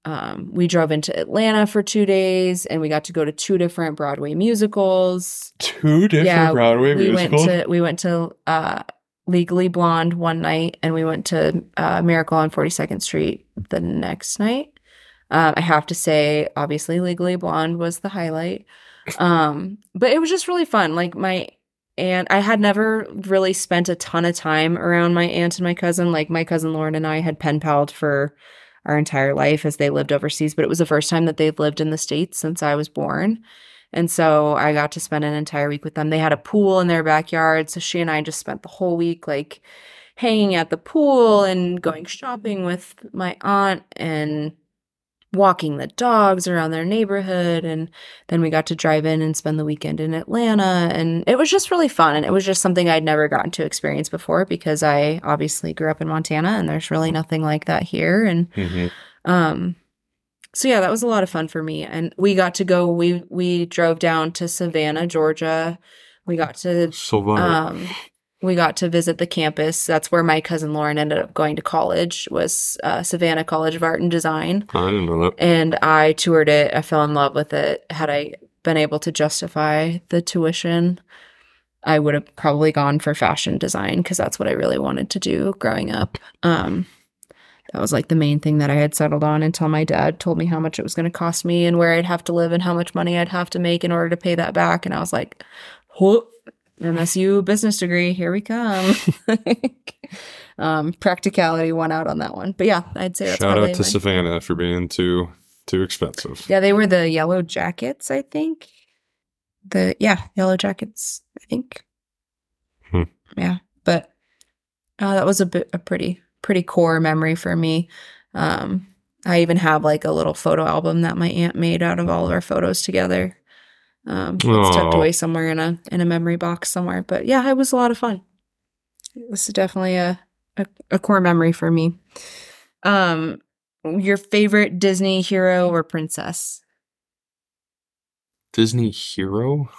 Um, we drove into Atlanta for two days, and we got to go to two different Broadway musicals. Two different Yeah, Broadway we musicals. went to we went to uh, Legally Blonde one night, and we went to uh, Miracle on Forty Second Street the next night. Um, I have to say, obviously, Legally Blonde was the highlight. Um, but it was just really fun. Like my aunt, I had never really spent a ton of time around my aunt and my cousin. Like my cousin Lauren and I had pen palled for our entire life as they lived overseas, but it was the first time that they'd lived in the States since I was born. And so I got to spend an entire week with them. They had a pool in their backyard. So she and I just spent the whole week like hanging at the pool and going shopping with my aunt and walking the dogs around their neighborhood and then we got to drive in and spend the weekend in Atlanta and it was just really fun and it was just something I'd never gotten to experience before because I obviously grew up in Montana and there's really nothing like that here and hmm um so yeah that was a lot of fun for me and we got to go we we drove down to Savannah Georgia we got to Savannah. um, we got to visit the campus. That's where my cousin Lauren ended up going to college. Was uh, Savannah College of Art and Design, I didn't know that. and I toured it. I fell in love with it. Had I been able to justify the tuition, I would have probably gone for fashion design because that's what I really wanted to do growing up. Um, that was like the main thing that I had settled on until my dad told me how much it was going to cost me and where I'd have to live and how much money I'd have to make in order to pay that back. And I was like, whoop, MSU business degree, here we come. um, practicality won out on that one. But yeah, I'd say that's Shout out to my- Savannah for being too too expensive. yeah, they were the yellow jackets, I think. The yeah, yellow jackets, I think. Hmm. Yeah, but uh, that was a bit a pretty pretty core memory for me. Um, I even have like a little photo album that my aunt made out of all of our photos together. Um, it's tucked away somewhere in a in a memory box somewhere. But yeah, it was a lot of fun. This is definitely a, a, a core memory for me. Um, your favorite Disney hero or princess? Disney hero,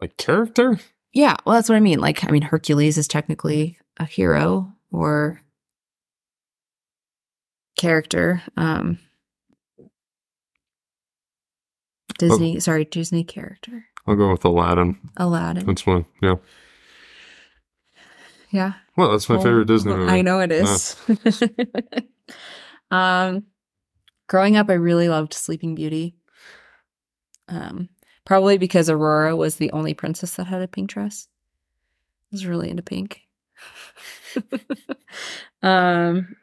like character. Yeah, well, that's what I mean. Like, I mean, Hercules is technically a hero or character. Um, Disney, sorry, Disney character. I'll go with Aladdin. Aladdin. That's one. Yeah. Yeah. Well, that's my Well, favorite Disney movie. I know it is. um, growing up, I really loved Sleeping Beauty. Um, probably because Aurora was the only princess that had a pink dress. I was really into pink. um,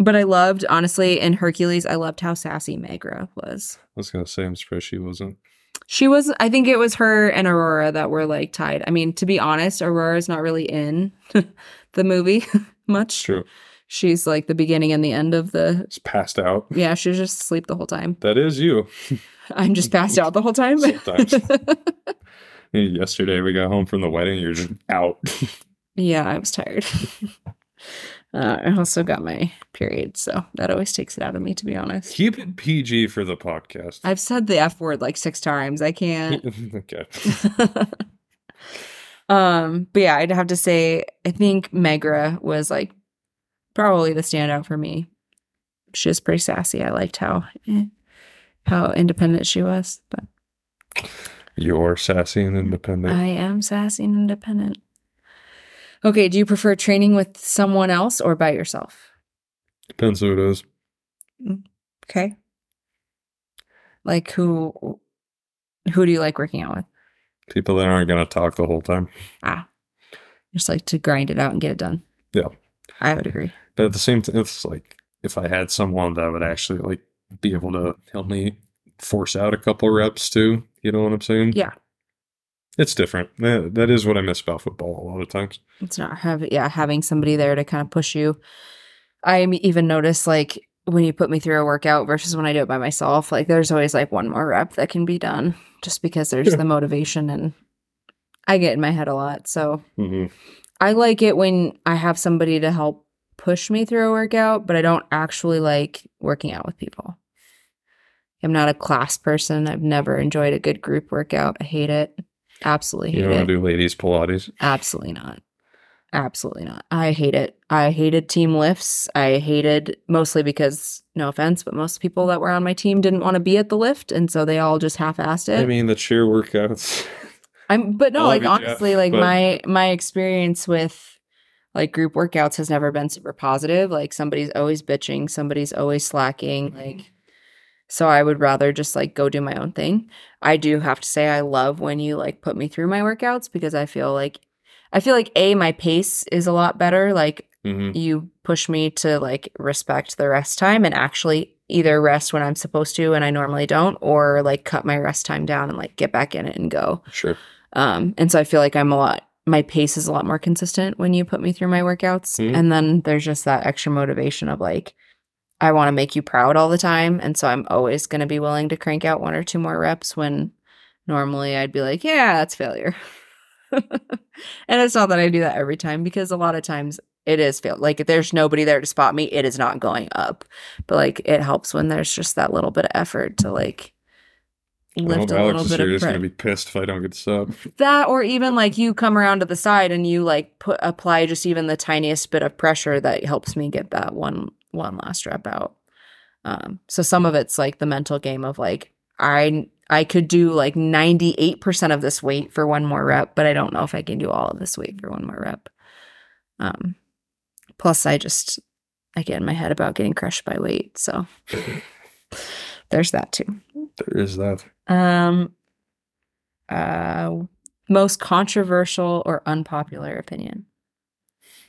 but I loved, honestly, in Hercules, I loved how sassy Megara was. I was gonna say I'm surprised she wasn't. She was, I think it was her and Aurora that were like tied. I mean, to be honest, Aurora's not really in the movie much. true. She's like the beginning and the end of the. It's passed out. Yeah, she was just asleep the whole time. That is you. I'm just passed out the whole time. Sometimes. Yesterday we got home from the wedding. You're just out. yeah, I was tired. Uh, I also got my period, so that always takes it out of me, to be honest. Keep it PG for the podcast. I've said the F word like six times. I can't. okay. um, but yeah, I'd have to say I think Megara was like probably the standout for me. She was pretty sassy. I liked how eh, how independent she was. But You're sassy and independent. I am sassy and independent. Okay, do you prefer training with someone else or by yourself? Depends who it is. Okay. Like who who do you like working out with? People that aren't gonna talk the whole time. Ah. Just like to grind it out and get it done. Yeah. I would agree. But at the same time, it's like if I had someone that would actually like be able to help me force out a couple reps too. You know what I'm saying? Yeah. It's different. That, that is what I miss about football a lot of times. It's not have yeah, having somebody there to kind of push you. I even notice like when you put me through a workout versus when I do it by myself, like there's always like one more rep that can be done just because there's Yeah. the motivation and I get in my head a lot. So hmm I like it when I have somebody to help push me through a workout, but I don't actually like working out with people. I'm not a class person. I've never enjoyed a good group workout. I hate it. Absolutely You don't want to do ladies Pilates. Absolutely not. Absolutely not. I hate it. I hated team lifts. I hated mostly because, no offense, but most people that were on my team didn't want to be at the lift, and so they all just half-assed it. I mean, the cheer workouts. I'm, but no, like Jeff, honestly, like but- my my experience with like group workouts has never been super positive. Like somebody's always bitching, somebody's always slacking. Like, so I would rather just like go do my own thing. I do have to say I love when you like put me through my workouts because I feel like I feel like a my pace is a lot better. Like hmm you push me to like respect the rest time and actually either rest when I'm supposed to and I normally don't, or like cut my rest time down and like get back in it and go. Sure. Um, and so I feel like I'm a lot my pace is a lot more consistent when you put me through my workouts. Mhm. And then there's just that extra motivation of like, I want to make you proud all the time. And so I'm always going to be willing to crank out one or two more reps when normally I'd be like, yeah, that's failure. and it's not that I do that every time because a lot of times it is fail. Like if there's nobody there to spot me, it is not going up. But like it helps when there's just that little bit of effort to like lift Oh, a Alex little bit of He's pre- gonna be pissed if I don't get sub. that or even like you come around to the side and you like put apply just even the tiniest bit of pressure that helps me get that one one last rep out um so some of it's like the mental game of like i i could do like 98% of this weight for one more rep but i don't know if i can do all of this weight for one more rep um plus i just i get in my head about getting crushed by weight so there's that too There is that. um, uh, most controversial or unpopular opinion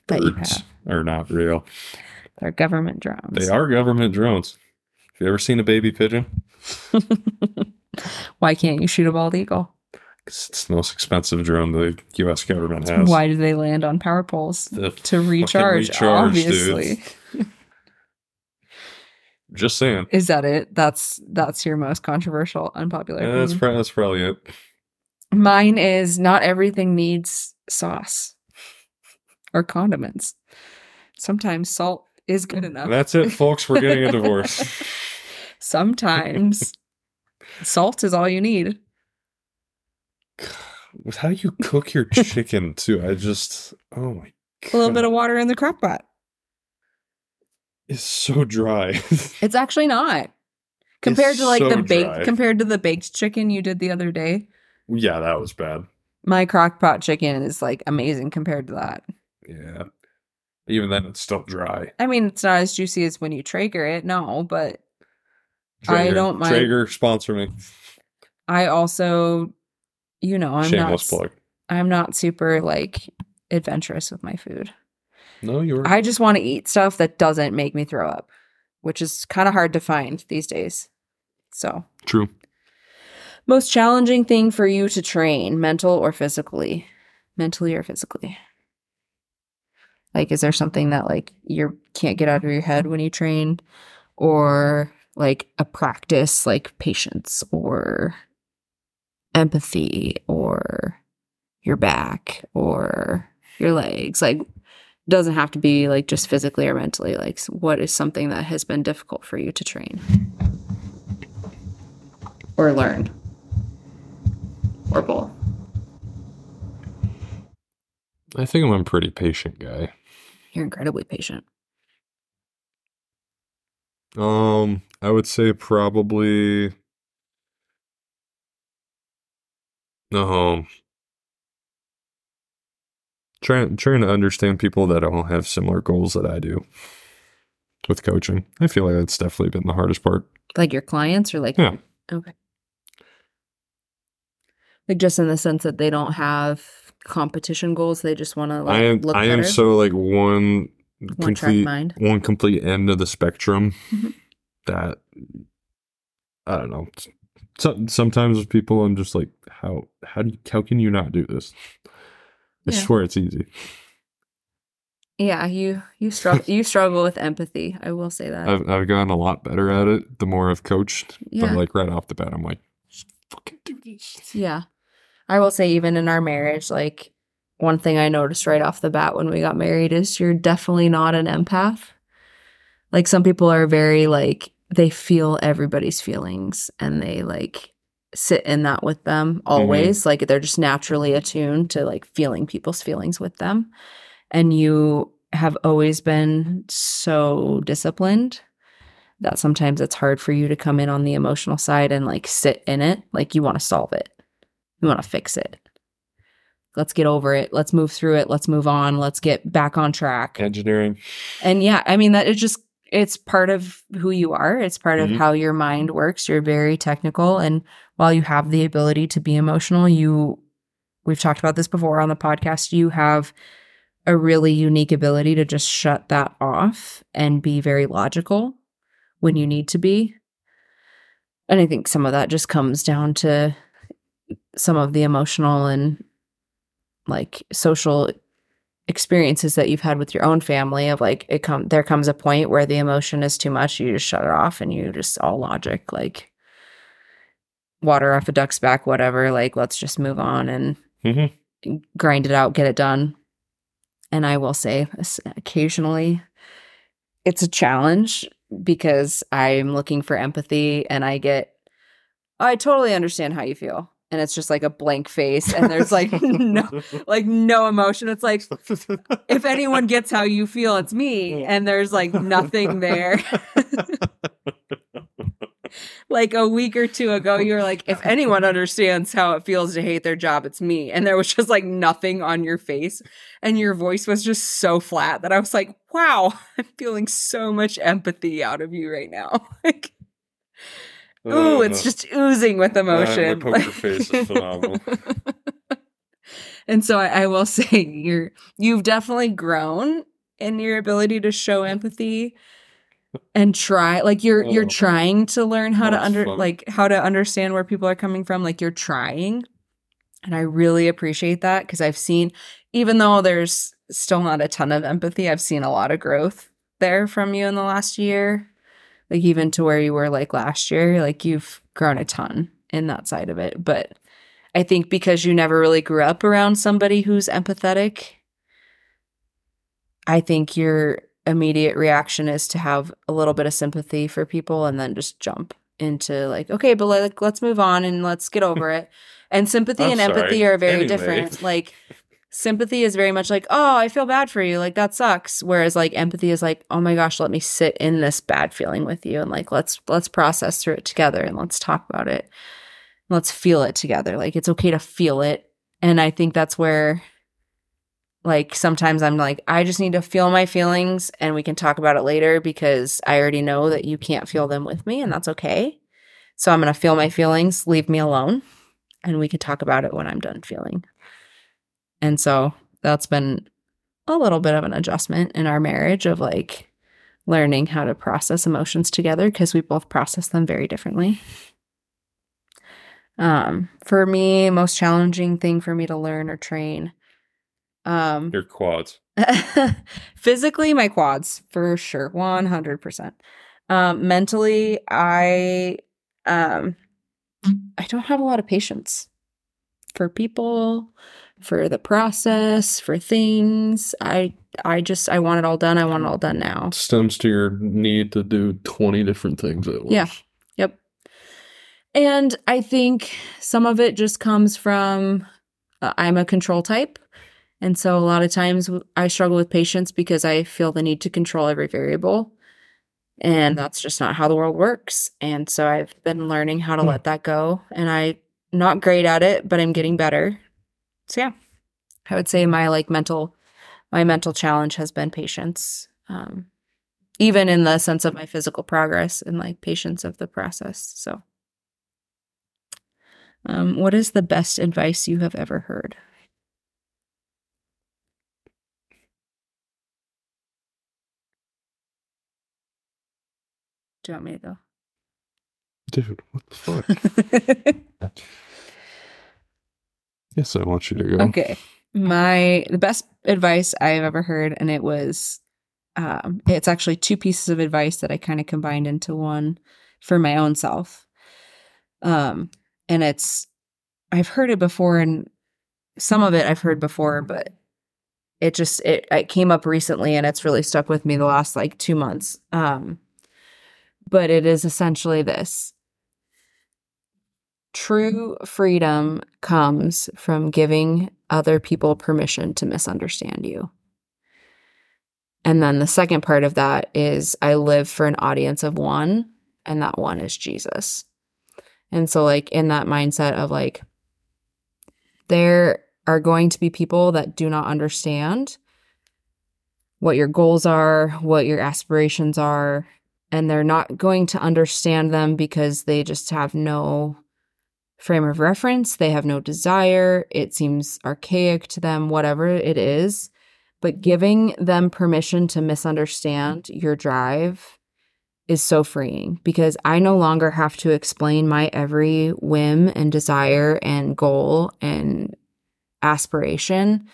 that you have. are not real. They're government drones. They are government drones. Have you ever seen a baby pigeon? Why can't you shoot a bald eagle? it's the most expensive drone the U.S. government has. Why do they land on power poles? The To recharge, recharge, obviously. Just saying. Is that it? That's that's your most controversial, unpopular. Yeah, that's, opinion? pro- that's probably it. Mine is not everything needs sauce or condiments. Sometimes salt is good mm, enough. That's it, folks. We're getting a divorce. Sometimes salt is all you need. With How do you cook your chicken too? I just oh my god. A little bit of water in the crock pot. it's so dry. It's actually not. Compared It's to like so the baked dry. compared to the baked chicken you did the other day, yeah, that was bad. my crock pot chicken is like amazing compared to that. Yeah. Even then it's still dry. I mean, it's not as juicy as when you Traeger it, no, but I don't mind- Traeger sponsor me. I also you know, I'm Shameless not plug. I'm not super like adventurous with my food. No, you were I just want to eat stuff that doesn't make me throw up, which is kind of hard to find these days. So, true. most challenging thing for you to train, mental or physically? Mentally or physically? Like, is there something that like you can't get out of your head when you train, or like a practice like patience or empathy or your back or your legs? Like, doesn't have to be like just physically or mentally. Like, what is something that has been difficult for you to train or learn or both? I think I'm a pretty patient guy. You're incredibly patient. Um, I would say probably um trying trying to understand people that don't have similar goals that I do with coaching. I feel like that's definitely been the hardest part. Like your clients or like, Yeah. okay. Like just in the sense that they don't have competition goals, they just want to like I am look I am so like one one complete mind. one complete end of the spectrum Mhm. that I don't know. So, sometimes with people, I'm just like, how how do you, how can you not do this? I Yeah. swear it's easy. Yeah, you you struggle you struggle with empathy. I will say that. I've I've gotten a lot better at it the more I've coached. Yeah. But like right off the bat, I'm like, fucking do this. Yeah. I will say, even in our marriage, like one thing I noticed right off the bat when we got married is you're definitely not an empath. Like some people are very like, they feel everybody's feelings and they like sit in that with them mm-hmm. always. Like they're just naturally attuned to like feeling people's feelings with them. And you have always been so disciplined that sometimes it's hard for you to come in on the emotional side and like sit in it. Like you want to solve it. You want to fix it. Let's get over it. Let's move through it. Let's move on. Let's get back on track. Engineering. And yeah, I mean that it just it's part of who you are. It's part Mhm. of how your mind works. You're very technical and while you have the ability to be emotional, you we've talked about this before on the podcast, you have a really unique ability to just shut that off and be very logical when you need to be. And I think some of that just comes down to some of the emotional and like social experiences that you've had with your own family of like it come there comes a point where the emotion is too much you just shut it off and you just all logic like water off a duck's back whatever like let's just move on and hmm grind it out get it done. And i will say occasionally it's a challenge because i'm looking for empathy and i get i totally understand how you feel and it's just like a blank face and there's like no like no emotion. It's like if anyone gets how you feel it's me and there's like nothing there. Like a week or two ago you were like if anyone understands how it feels to hate their job it's me and there was just like nothing on your face and your voice was just so flat that i was like wow i'm feeling so much empathy out of you right now. Like ooh it's just oozing with emotion my poker face is phenomenal. and so I, I will say you're you've definitely grown in your ability to show empathy and try like you're you're Oh. trying to learn how to under fun. like how to understand where people are coming from like you're trying and i really appreciate that because i've seen even though there's still not a ton of empathy i've seen a lot of growth there from you in the last year like even to where you were like last year like you've grown a ton in that side of it. But i think because you never really grew up around somebody who's empathetic i think your immediate reaction is to have a little bit of sympathy for people and then just jump into like okay but like let's move on and let's get over it. And sympathy I'm and empathy are very Anyway. different. Like sympathy is very much like oh i feel bad for you. Like that sucks. Whereas like empathy is like oh my gosh let me sit in this bad feeling with you and like let's let's process through it together and let's talk about it. Let's feel it together. Like it's okay to feel it. And i think that's where like sometimes i'm like i just need to feel my feelings and we can talk about it later because i already know that you can't feel them with me and that's okay. So i'm to feel my feelings. Leave me alone and we can talk about it when i'm done feeling and so that's been a little bit of an adjustment in our marriage of like learning how to process emotions together because we both process them very differently. Um, for me, most challenging thing for me to learn or train. Um, Your quads. physically, my quads for sure, one hundred percent. Um, mentally, I um, I don't have a lot of patience for people, for the process, for things. I I just I want it all done. I want it all done now. stems to your need to do 20 different things at once. Yeah. Yep. And I think some of it just comes from uh, I'm a control type. And so a lot of times I struggle with patience because I feel the need to control every variable. And that's just not how the world works. And so I've been learning how to Hmm. let that go. And I'm not great at it, but I'm getting better. So yeah, I would say my like mental, my mental challenge has been patience. Um, even in the sense of my physical progress and like patience of the process. So, um, what is the best advice you have ever heard? Do you want me to Dude, what the fuck? yes, I want you to go. okay. My the best advice I've ever heard, and it was um it's actually two pieces of advice that I kind of combined into one for my own self. Um and it's I've heard it before and some of it I've heard before, but it just it, it came up recently and it's really stuck with me the last like two months. Um but it is essentially this true freedom comes from giving other people permission to misunderstand you. And then the second part of that is I live for an audience of one, and that one is Jesus. And so, like, in that mindset of like, there are going to be people that do not understand what your goals are, what your aspirations are, and they're not going to understand them because they just have no frame of reference. They have no desire. It seems archaic to them, whatever it is. But giving them permission to misunderstand your drive is so freeing because I no longer have to explain my every whim and desire and goal and aspiration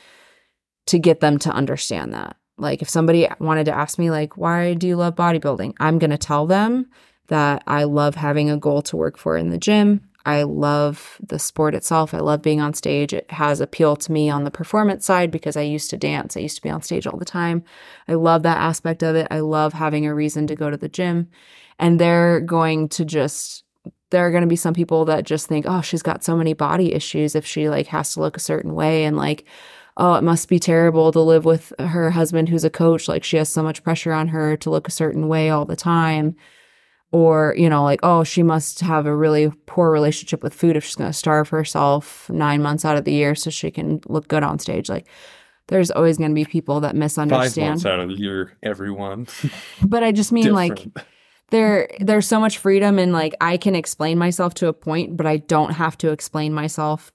to get them to understand that. Like if somebody wanted to ask me like why do you love bodybuilding? I'm going to tell them that I love having a goal to work for in the gym. I love the sport itself. I love being on stage. It has appeal to me on the performance side because I used to dance. I used to be on stage all the time. I love that aspect of it. I love having a reason to go to the gym. And they're going to just there are going to be some people that just think, "Oh, she's got so many body issues if she like has to look a certain way and like oh, it must be terrible to live with her husband who's a coach. Like she has so much pressure on her to look a certain way all the time. Or, you know, like, oh, she must have a really poor relationship with food if she's going to starve herself nine months out of the year so she can look good on stage. Like, there's always going to be people that misunderstand Five months out of the year, everyone. But I just mean, like, there there's so much freedom and like I can explain myself to a point, but I don't have to explain myself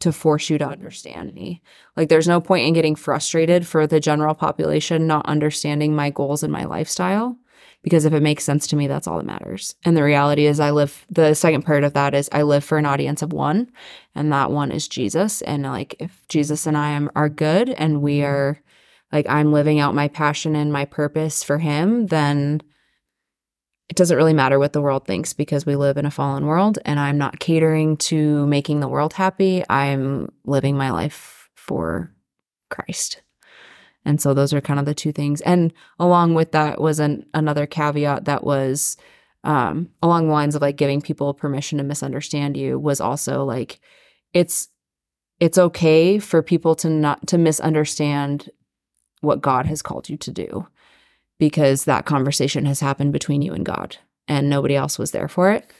to force you to understand me. Like there's no point in getting frustrated for the general population not understanding my goals and my lifestyle because if it makes sense to me that's all that matters. And the reality is I live the second part of that is I live for an audience of one and that one is Jesus and like if Jesus and I am are good and we are like I'm living out my passion and my purpose for him, then it doesn't really matter what the world thinks because we live in a fallen world and I'm not catering to making the world happy. I'm living my life for Christ. And so those are kind of the two things. And along with that was an, another caveat that was um, along the lines of like giving people permission to misunderstand you was also like it's it's okay for people to not to misunderstand what God has called you to do because that conversation has happened between you and God and nobody else was there for it.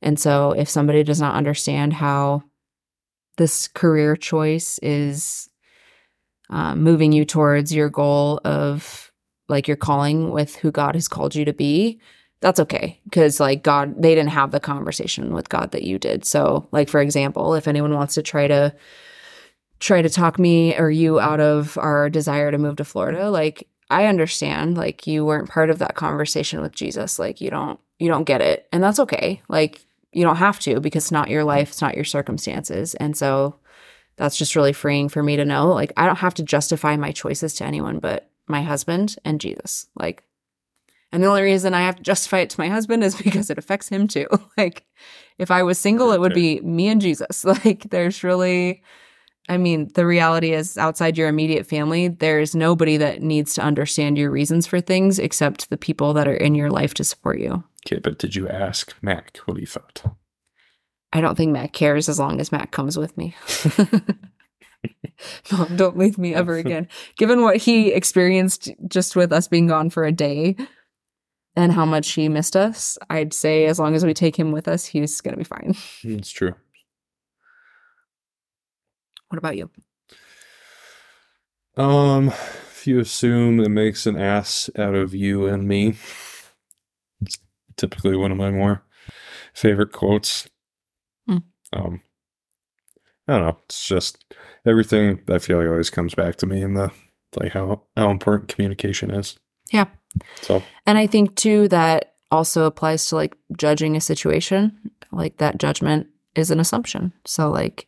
And so if somebody does not understand how this career choice is um, moving you towards your goal of like your calling with who God has called you to be, that's okay because like God, they didn't have the conversation with God that you did. So, like for example, if anyone wants to try to try to talk me or you out of our desire to move to Florida, like I understand like you weren't part of that conversation with Jesus. Like you don't you don't get it. And that's okay. Like you don't have to because it's not your life, it's not your circumstances. And so that's just really freeing for me to know like I don't have to justify my choices to anyone but my husband and Jesus. Like and the only reason I have to justify it to my husband is because it affects him too. like if I was single, it would be me and Jesus. Like there's really I mean, the reality is outside your immediate family, there's nobody that needs to understand your reasons for things except the people that are in your life to support you. Okay, but did you ask Mac what he thought? I don't think Mac cares as long as Mac comes with me. Mom, don't leave me ever again. Given what he experienced just with us being gone for a day and how much he missed us, I'd say as long as we take him with us, he's going to be fine. It's true. What about you? Um, if you assume it makes an ass out of you and me, it's typically one of my more favorite quotes. Um, I don't know. It's just everything I feel like always comes back to me in the like how how important communication is. Yeah. So And I think too that also applies to like judging a situation. Like that judgment is an assumption. So like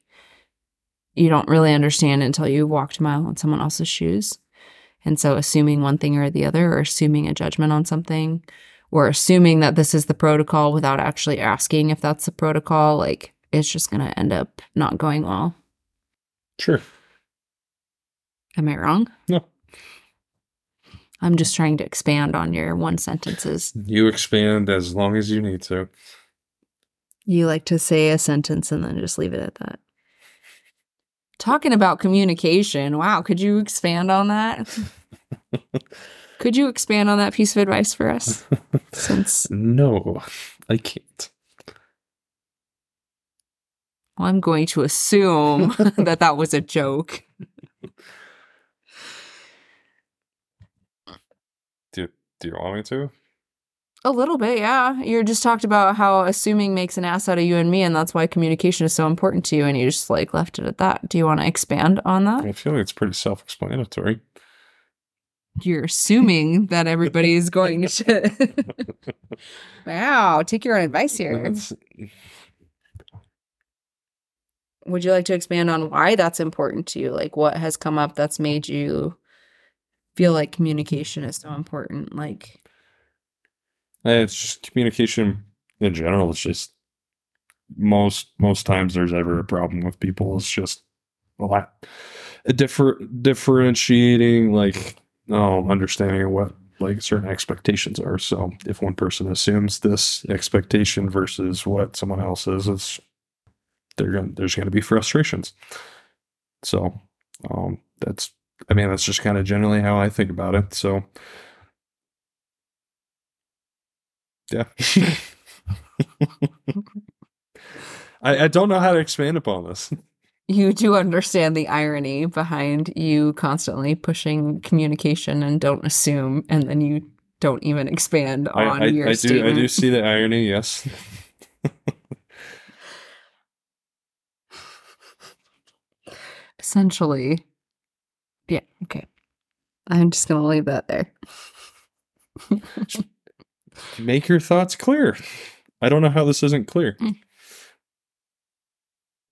you don't really understand until you walked a mile in someone else's shoes. And so assuming one thing or the other or assuming a judgment on something or assuming that this is the protocol without actually asking if that's the protocol, like it's just going to end up not going well. sure. Am I wrong? No. I'm just trying to expand on your one sentences. You expand as long as you need to. You like to say a sentence and then just leave it at that. Talking about communication. Wow. Could you expand on that? could you expand on that piece of advice for us? Since No, I can't. Well, I'm going to assume that that was a joke. Do do you want me to? A little bit, yeah. You just talked about how assuming makes an ass out of you and me, and that's why communication is so important to you, and you just like left it at that. Do you want to expand on that? I feel like it's pretty self-explanatory. You're assuming that everybody is going to. wow, take your own advice here. It's- would you like to expand on why that's important to you? Like what has come up that's made you feel like communication is so important? Like Uh, It's just communication in general. It's just most most times there's ever a problem with people. It's just a lot a differ differentiating like oh understanding what like certain expectations are. So if one person assumes this expectation versus what someone else is, it's gonna there's gonna be frustrations. So um that's I mean that's just kind of generally how I think about it. So yeah. I, I don't know how to expand upon this. you do understand the irony behind you constantly pushing communication and don't assume and then you don't even expand on I, your I do statement. I do see the irony, yes. Essentially. Yeah, okay. I'm just going to leave that there. Make your thoughts clear. I don't know how this isn't clear. Mm.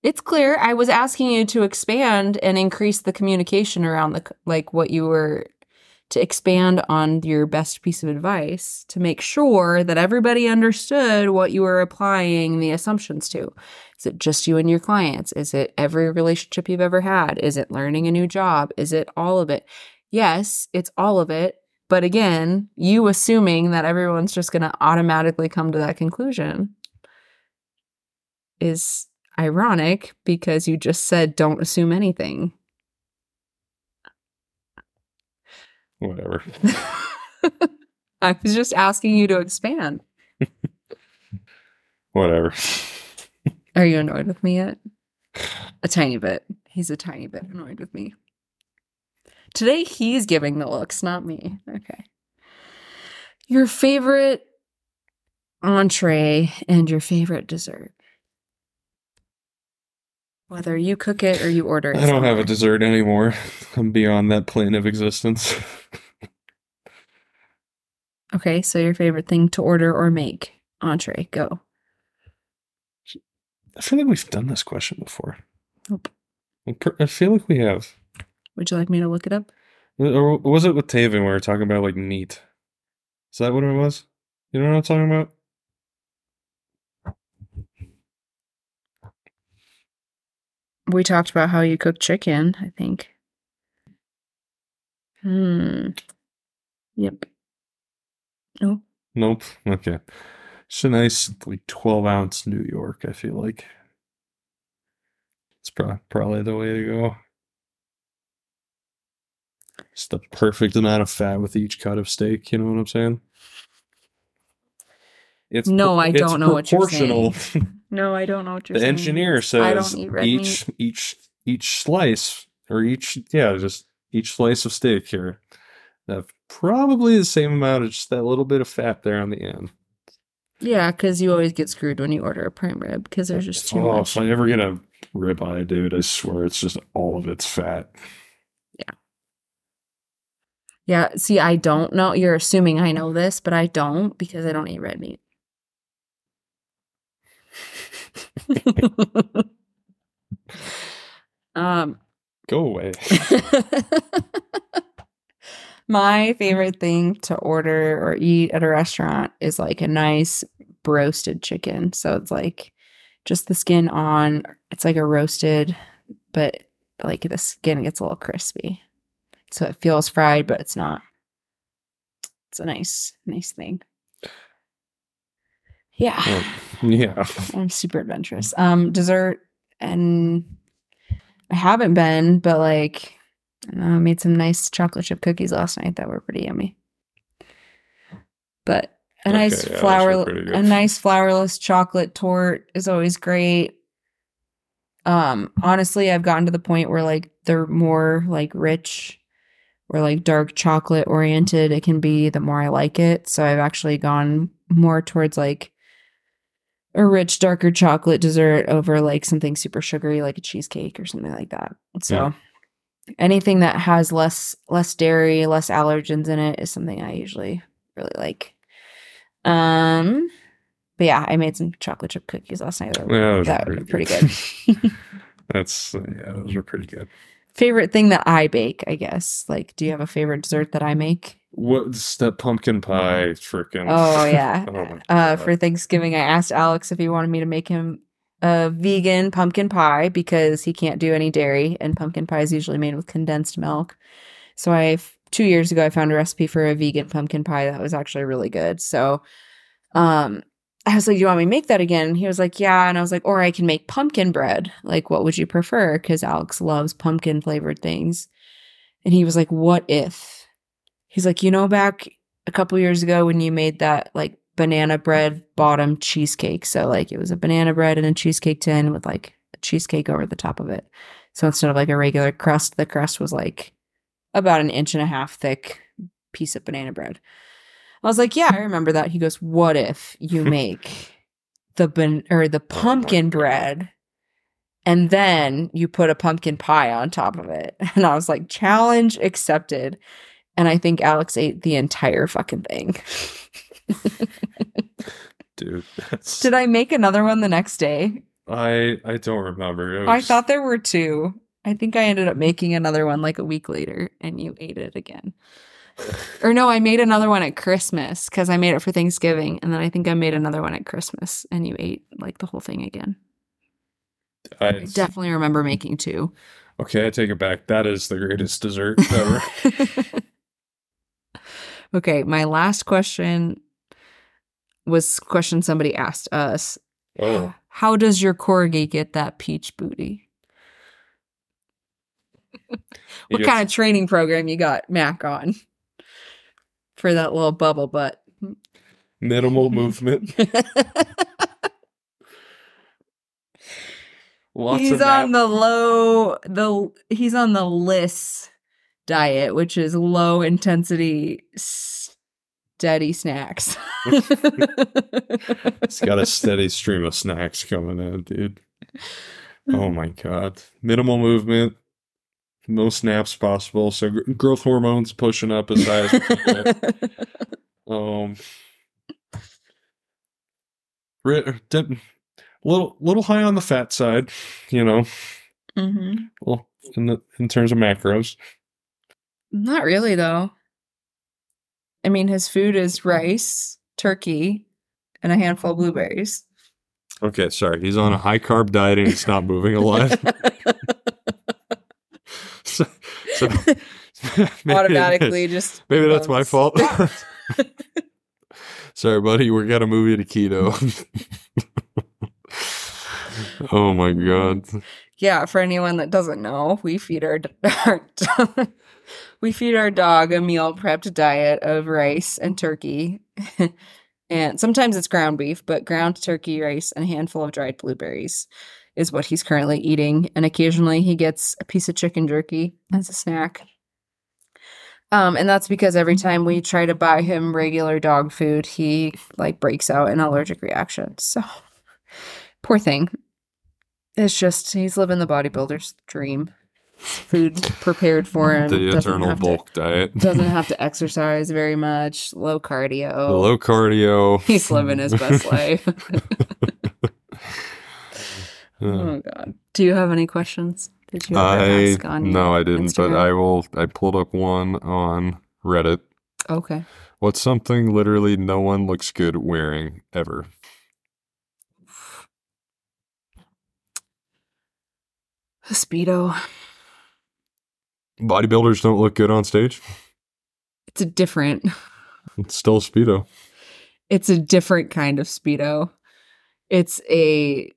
It's clear. I was asking you to expand and increase the communication around the like what you were to expand on your best piece of advice to make sure that everybody understood what you were applying the assumptions to. Is it just you and your clients? Is it every relationship you've ever had? Is it learning a new job? Is it all of it? Yes, it's all of it. But again, you assuming that everyone's just going to automatically come to that conclusion is ironic because you just said don't assume anything. Whatever. I was just asking you to expand. Whatever. Are you annoyed with me yet? A tiny bit. He's a tiny bit annoyed with me. Today he's giving the looks, not me. Okay. Your favorite entree and your favorite dessert. Whether you cook it or you order it. I don't have a dessert anymore. I'm beyond that plane of existence. Okay, so your favorite thing to order or make. Entree, go. I feel like we've done this question before. Nope. I feel like we have. Would you like me to look it up? Or was it with Taven where we were talking about like meat? Is that what it was? You know what I'm talking about? We talked about how you cook chicken, I think. Hmm. Yep. No. Nope. Okay. It's a nice like 12 ounce New York, I feel like. It's pro- probably the way to go. It's the perfect amount of fat with each cut of steak, you know what I'm saying? It's No, I don't know what you're proportional. No, I don't know what you're the engineer says I don't eat red each each each slice or each yeah just each slice of steak here have probably the same amount of just that little bit of fat there on the end Yeah, because you always get screwed when you order a prime rib because there's just too oh much. if i ever get a ribeye dude i swear it's just all of it's fat Yeah. Yeah, see, I don't know. You're assuming I know this, but I don't because I don't eat red meat. um, go away my favorite thing to order or eat at a restaurant is like a nice roasted chicken. So it's like just the skin on. It's like a roasted, but like the skin gets a little crispy. So it feels fried, but it's not. It's a nice, nice thing. Yeah. Yeah I'm super adventurous. Um, dessert, and I haven't been, but like, I know, I made some nice chocolate chip cookies last night that were pretty yummy. But a Okay, nice yeah, flour, were pretty good. a nice flourless chocolate torte is always great. Um, honestly, I've gotten to the point where like they're more like rich or like dark chocolate oriented it can be, the more I like it. So I've actually gone more towards like a rich, darker chocolate dessert over like something super sugary like a cheesecake or something like that. So Yeah. anything that has less less dairy, less allergens in it is something I usually really like. Um but yeah, I made some chocolate chip cookies last night. That were, Yeah, those that were pretty pretty good. good. That's yeah, those are pretty good. Favorite thing that I bake, I guess. Like, do you have a favorite dessert that I make? What's that pumpkin pie? Freaking Oh yeah. oh Uh, for Thanksgiving, I asked Alex if he wanted me to make him a vegan pumpkin pie because he can't do any dairy, and pumpkin pie is usually made with condensed milk. So I two years ago I found a recipe for a vegan pumpkin pie that was actually really good. So, um, I was like, "Do you want me to make that again?" And he was like, "Yeah," and I was like, "Or I can make pumpkin bread. Like, what would you prefer?" Because Alex loves pumpkin flavored things, and he was like, "What if?" He's like, "You know, back a couple years ago when you made that like banana bread bottom cheesecake. So like it was a banana bread in a cheesecake tin with like a cheesecake over the top of it. So instead of like a regular crust, the crust was like about an inch and a half thick piece of banana bread. I was like, yeah, I remember that. He goes, what if you make the ban- or the pumpkin bread and then you put a pumpkin pie on top of it? And I was like, challenge accepted. And I think Alex ate the entire fucking thing. dude. That's, Did I make another one the next day? I I don't remember. It I thought there were two. I think I ended up making another one like a week later and you ate it again. Or no, I made another one at Christmas because I made it for Thanksgiving. And then I think I made another one at Christmas and you ate like the whole thing again. I, I definitely remember making two. okay, I take it back. That is the greatest dessert ever. okay, my last question was question somebody asked us. oh, How does your corgi get that peach booty? What kind of training program you got Mac on for that little bubble butt? minimal movement? Lots he's on the low the he's on the LISS diet, which is low intensity steady snacks. He's got a steady stream of snacks coming in, dude. Oh my god. Minimal movement, no snaps possible. So gr- growth hormones pushing up as high as we. Um, ri- dip- little little high on the fat side, you know. hmm Well, in the in terms of macros, Not really though. I mean, his food is rice, turkey, and a handful of blueberries. okay. Sorry, he's on a high carb diet and he's not moving a lot. so, maybe- Automatically, just Maybe that's my fault. Sorry, buddy. We got to move you to keto. oh my god. Yeah, for anyone that doesn't know, we feed our, our we feed our dog a meal prepped diet of rice and turkey. and sometimes it's ground beef, but ground turkey, rice, and a handful of dried blueberries is what he's currently eating. And occasionally he gets a piece of chicken jerky as a snack. Um, and that's because every time we try to buy him regular dog food, he like breaks out an allergic reaction. So poor thing. It's just he's living the bodybuilder's dream. Food prepared for him. The eternal have to- bulk diet. doesn't have to exercise very much. Low cardio. Low cardio. He's living his best life. Oh god. Do you have any questions? Did you I ask on no, I didn't, but I will. I pulled up one on Reddit. Okay. What's something literally no one looks good wearing ever? A speedo. Bodybuilders don't look good on stage. It's a different It's still a speedo. it's a different kind of speedo. It's a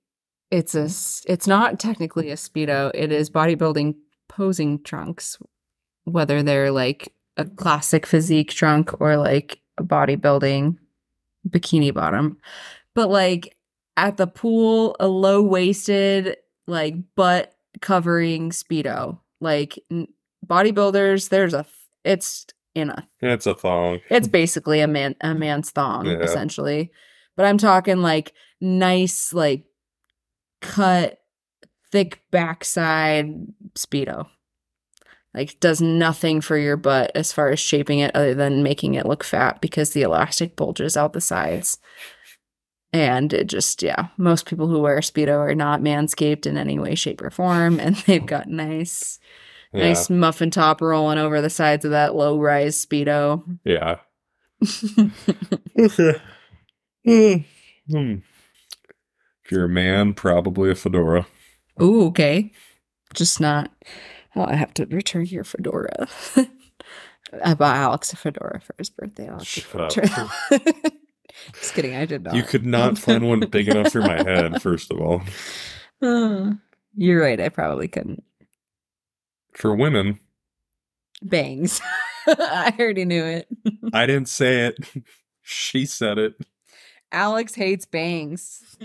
it's a it's not technically a speedo. It is bodybuilding posing trunks, whether they're like a classic physique trunk or like a bodybuilding bikini bottom. But like at the pool, a low waisted like butt covering speedo. Like n- bodybuilders, there's a it's in a It's a thong. it's basically a man a man's thong Yeah. essentially but i'm talking like nice like cut thick backside speedo like does nothing for your butt as far as shaping it other than making it look fat because the elastic bulges out the sides And it just, yeah, most people who wear a Speedo are not manscaped in any way, shape, or form. And they've got nice, Yeah. nice muffin top rolling over the sides of that low rise Speedo. Yeah. Hmm. If you're a man, probably a fedora. Ooh, okay. Just not. Oh, I have to return your fedora. I bought Alex a fedora for his birthday. I'll Shut up. Just kidding. I did not. You could not find one big enough for my head, first of all. Uh, You're right. I probably couldn't. For women, Bangs. I already knew it. I didn't say it. She said it. Alex hates bangs.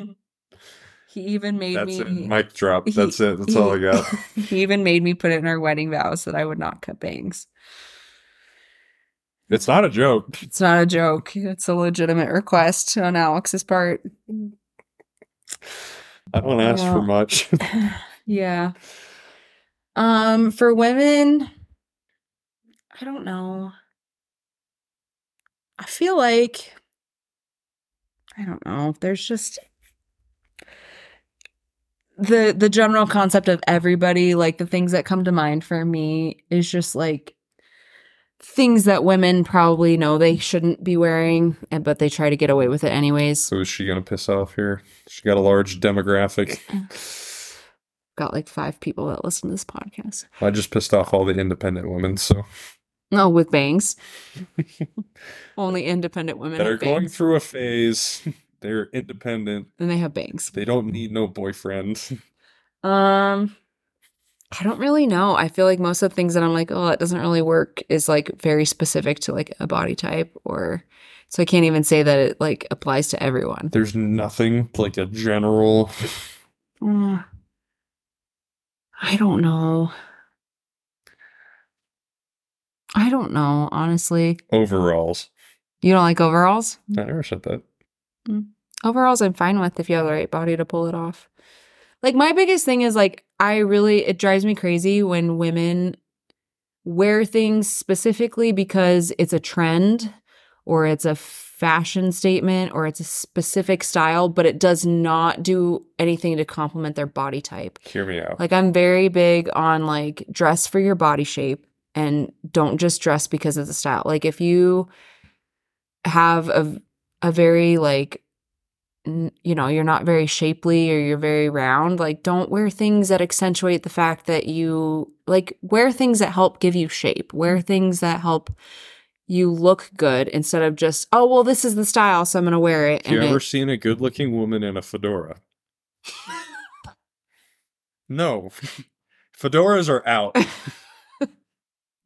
He even made That's me. it. Mic drop. he- That's it. That's all I got. he even made me put it in our wedding vows that I would not cut bangs. It's not a joke. It's not a joke. It's a legitimate request on Alex's part. I don't ask for much. yeah. Um, for women, I don't know. I feel like I don't know. There's just the the general concept of everybody, like the things that come to mind for me is just like things that women probably know they shouldn't be wearing, but they try to get away with it anyways. so is she gonna piss off here? She got a large demographic. Got like five people that listen to this podcast. I just pissed off all the independent women, so No, with bangs. Only independent women that are have going through a phase. They're independent. and they have bangs. They don't need no boyfriend. Um, I don't really know. I feel like most of the things that I'm like, oh, it doesn't really work, is like very specific to like a body type, or so I can't even say that it like applies to everyone. There's nothing like a general. Mm. I don't know. I don't know, honestly. Overalls. You don't like overalls? I never said that. Overalls i'm fine with if you have the right body to pull it off. Like my biggest thing is like i really it drives me crazy when women wear things specifically because it's a trend or it's a fashion statement or it's a specific style but it does not do anything to complement their body type. Hear me out. like i'm very big on like dress for your body shape and don't just dress because of the style. Like if you have a a very like you know you're not very shapely or you're very round like don't wear things that accentuate the fact that you like wear things that help give you shape wear things that help you look good instead of just oh well this is the style so i'm gonna wear it Have you ever it- seen a good looking woman in a fedora? no. Fedoras are out.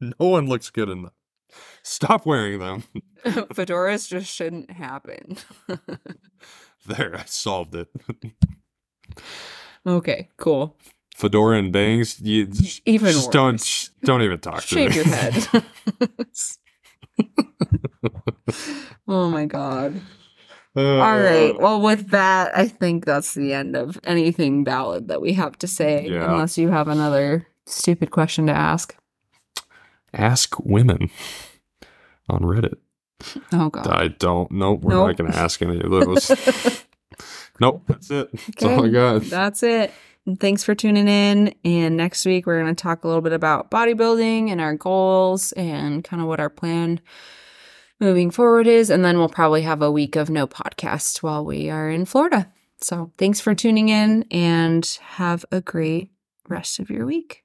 no one looks good in them. Stop wearing them. fedoras just shouldn't happen There, I solved it. okay cool Fedora and bangs. You just, Even just don't sh- don't even talk to shave your head oh my god Uh, All right. Well, with that, I think that's the end of anything valid that we have to say, Yeah. unless you have another stupid question to ask. Ask women on Reddit. Oh, God. I don't. Nope, we're not going to ask any of those. nope, that's it. That's all I got. That's it. And thanks for tuning in. And next week, we're going to talk a little bit about bodybuilding and our goals and kind of what our plan moving forward is. And then we'll probably have a week of no podcast while we are in Florida. So thanks for tuning in and have a great rest of your week.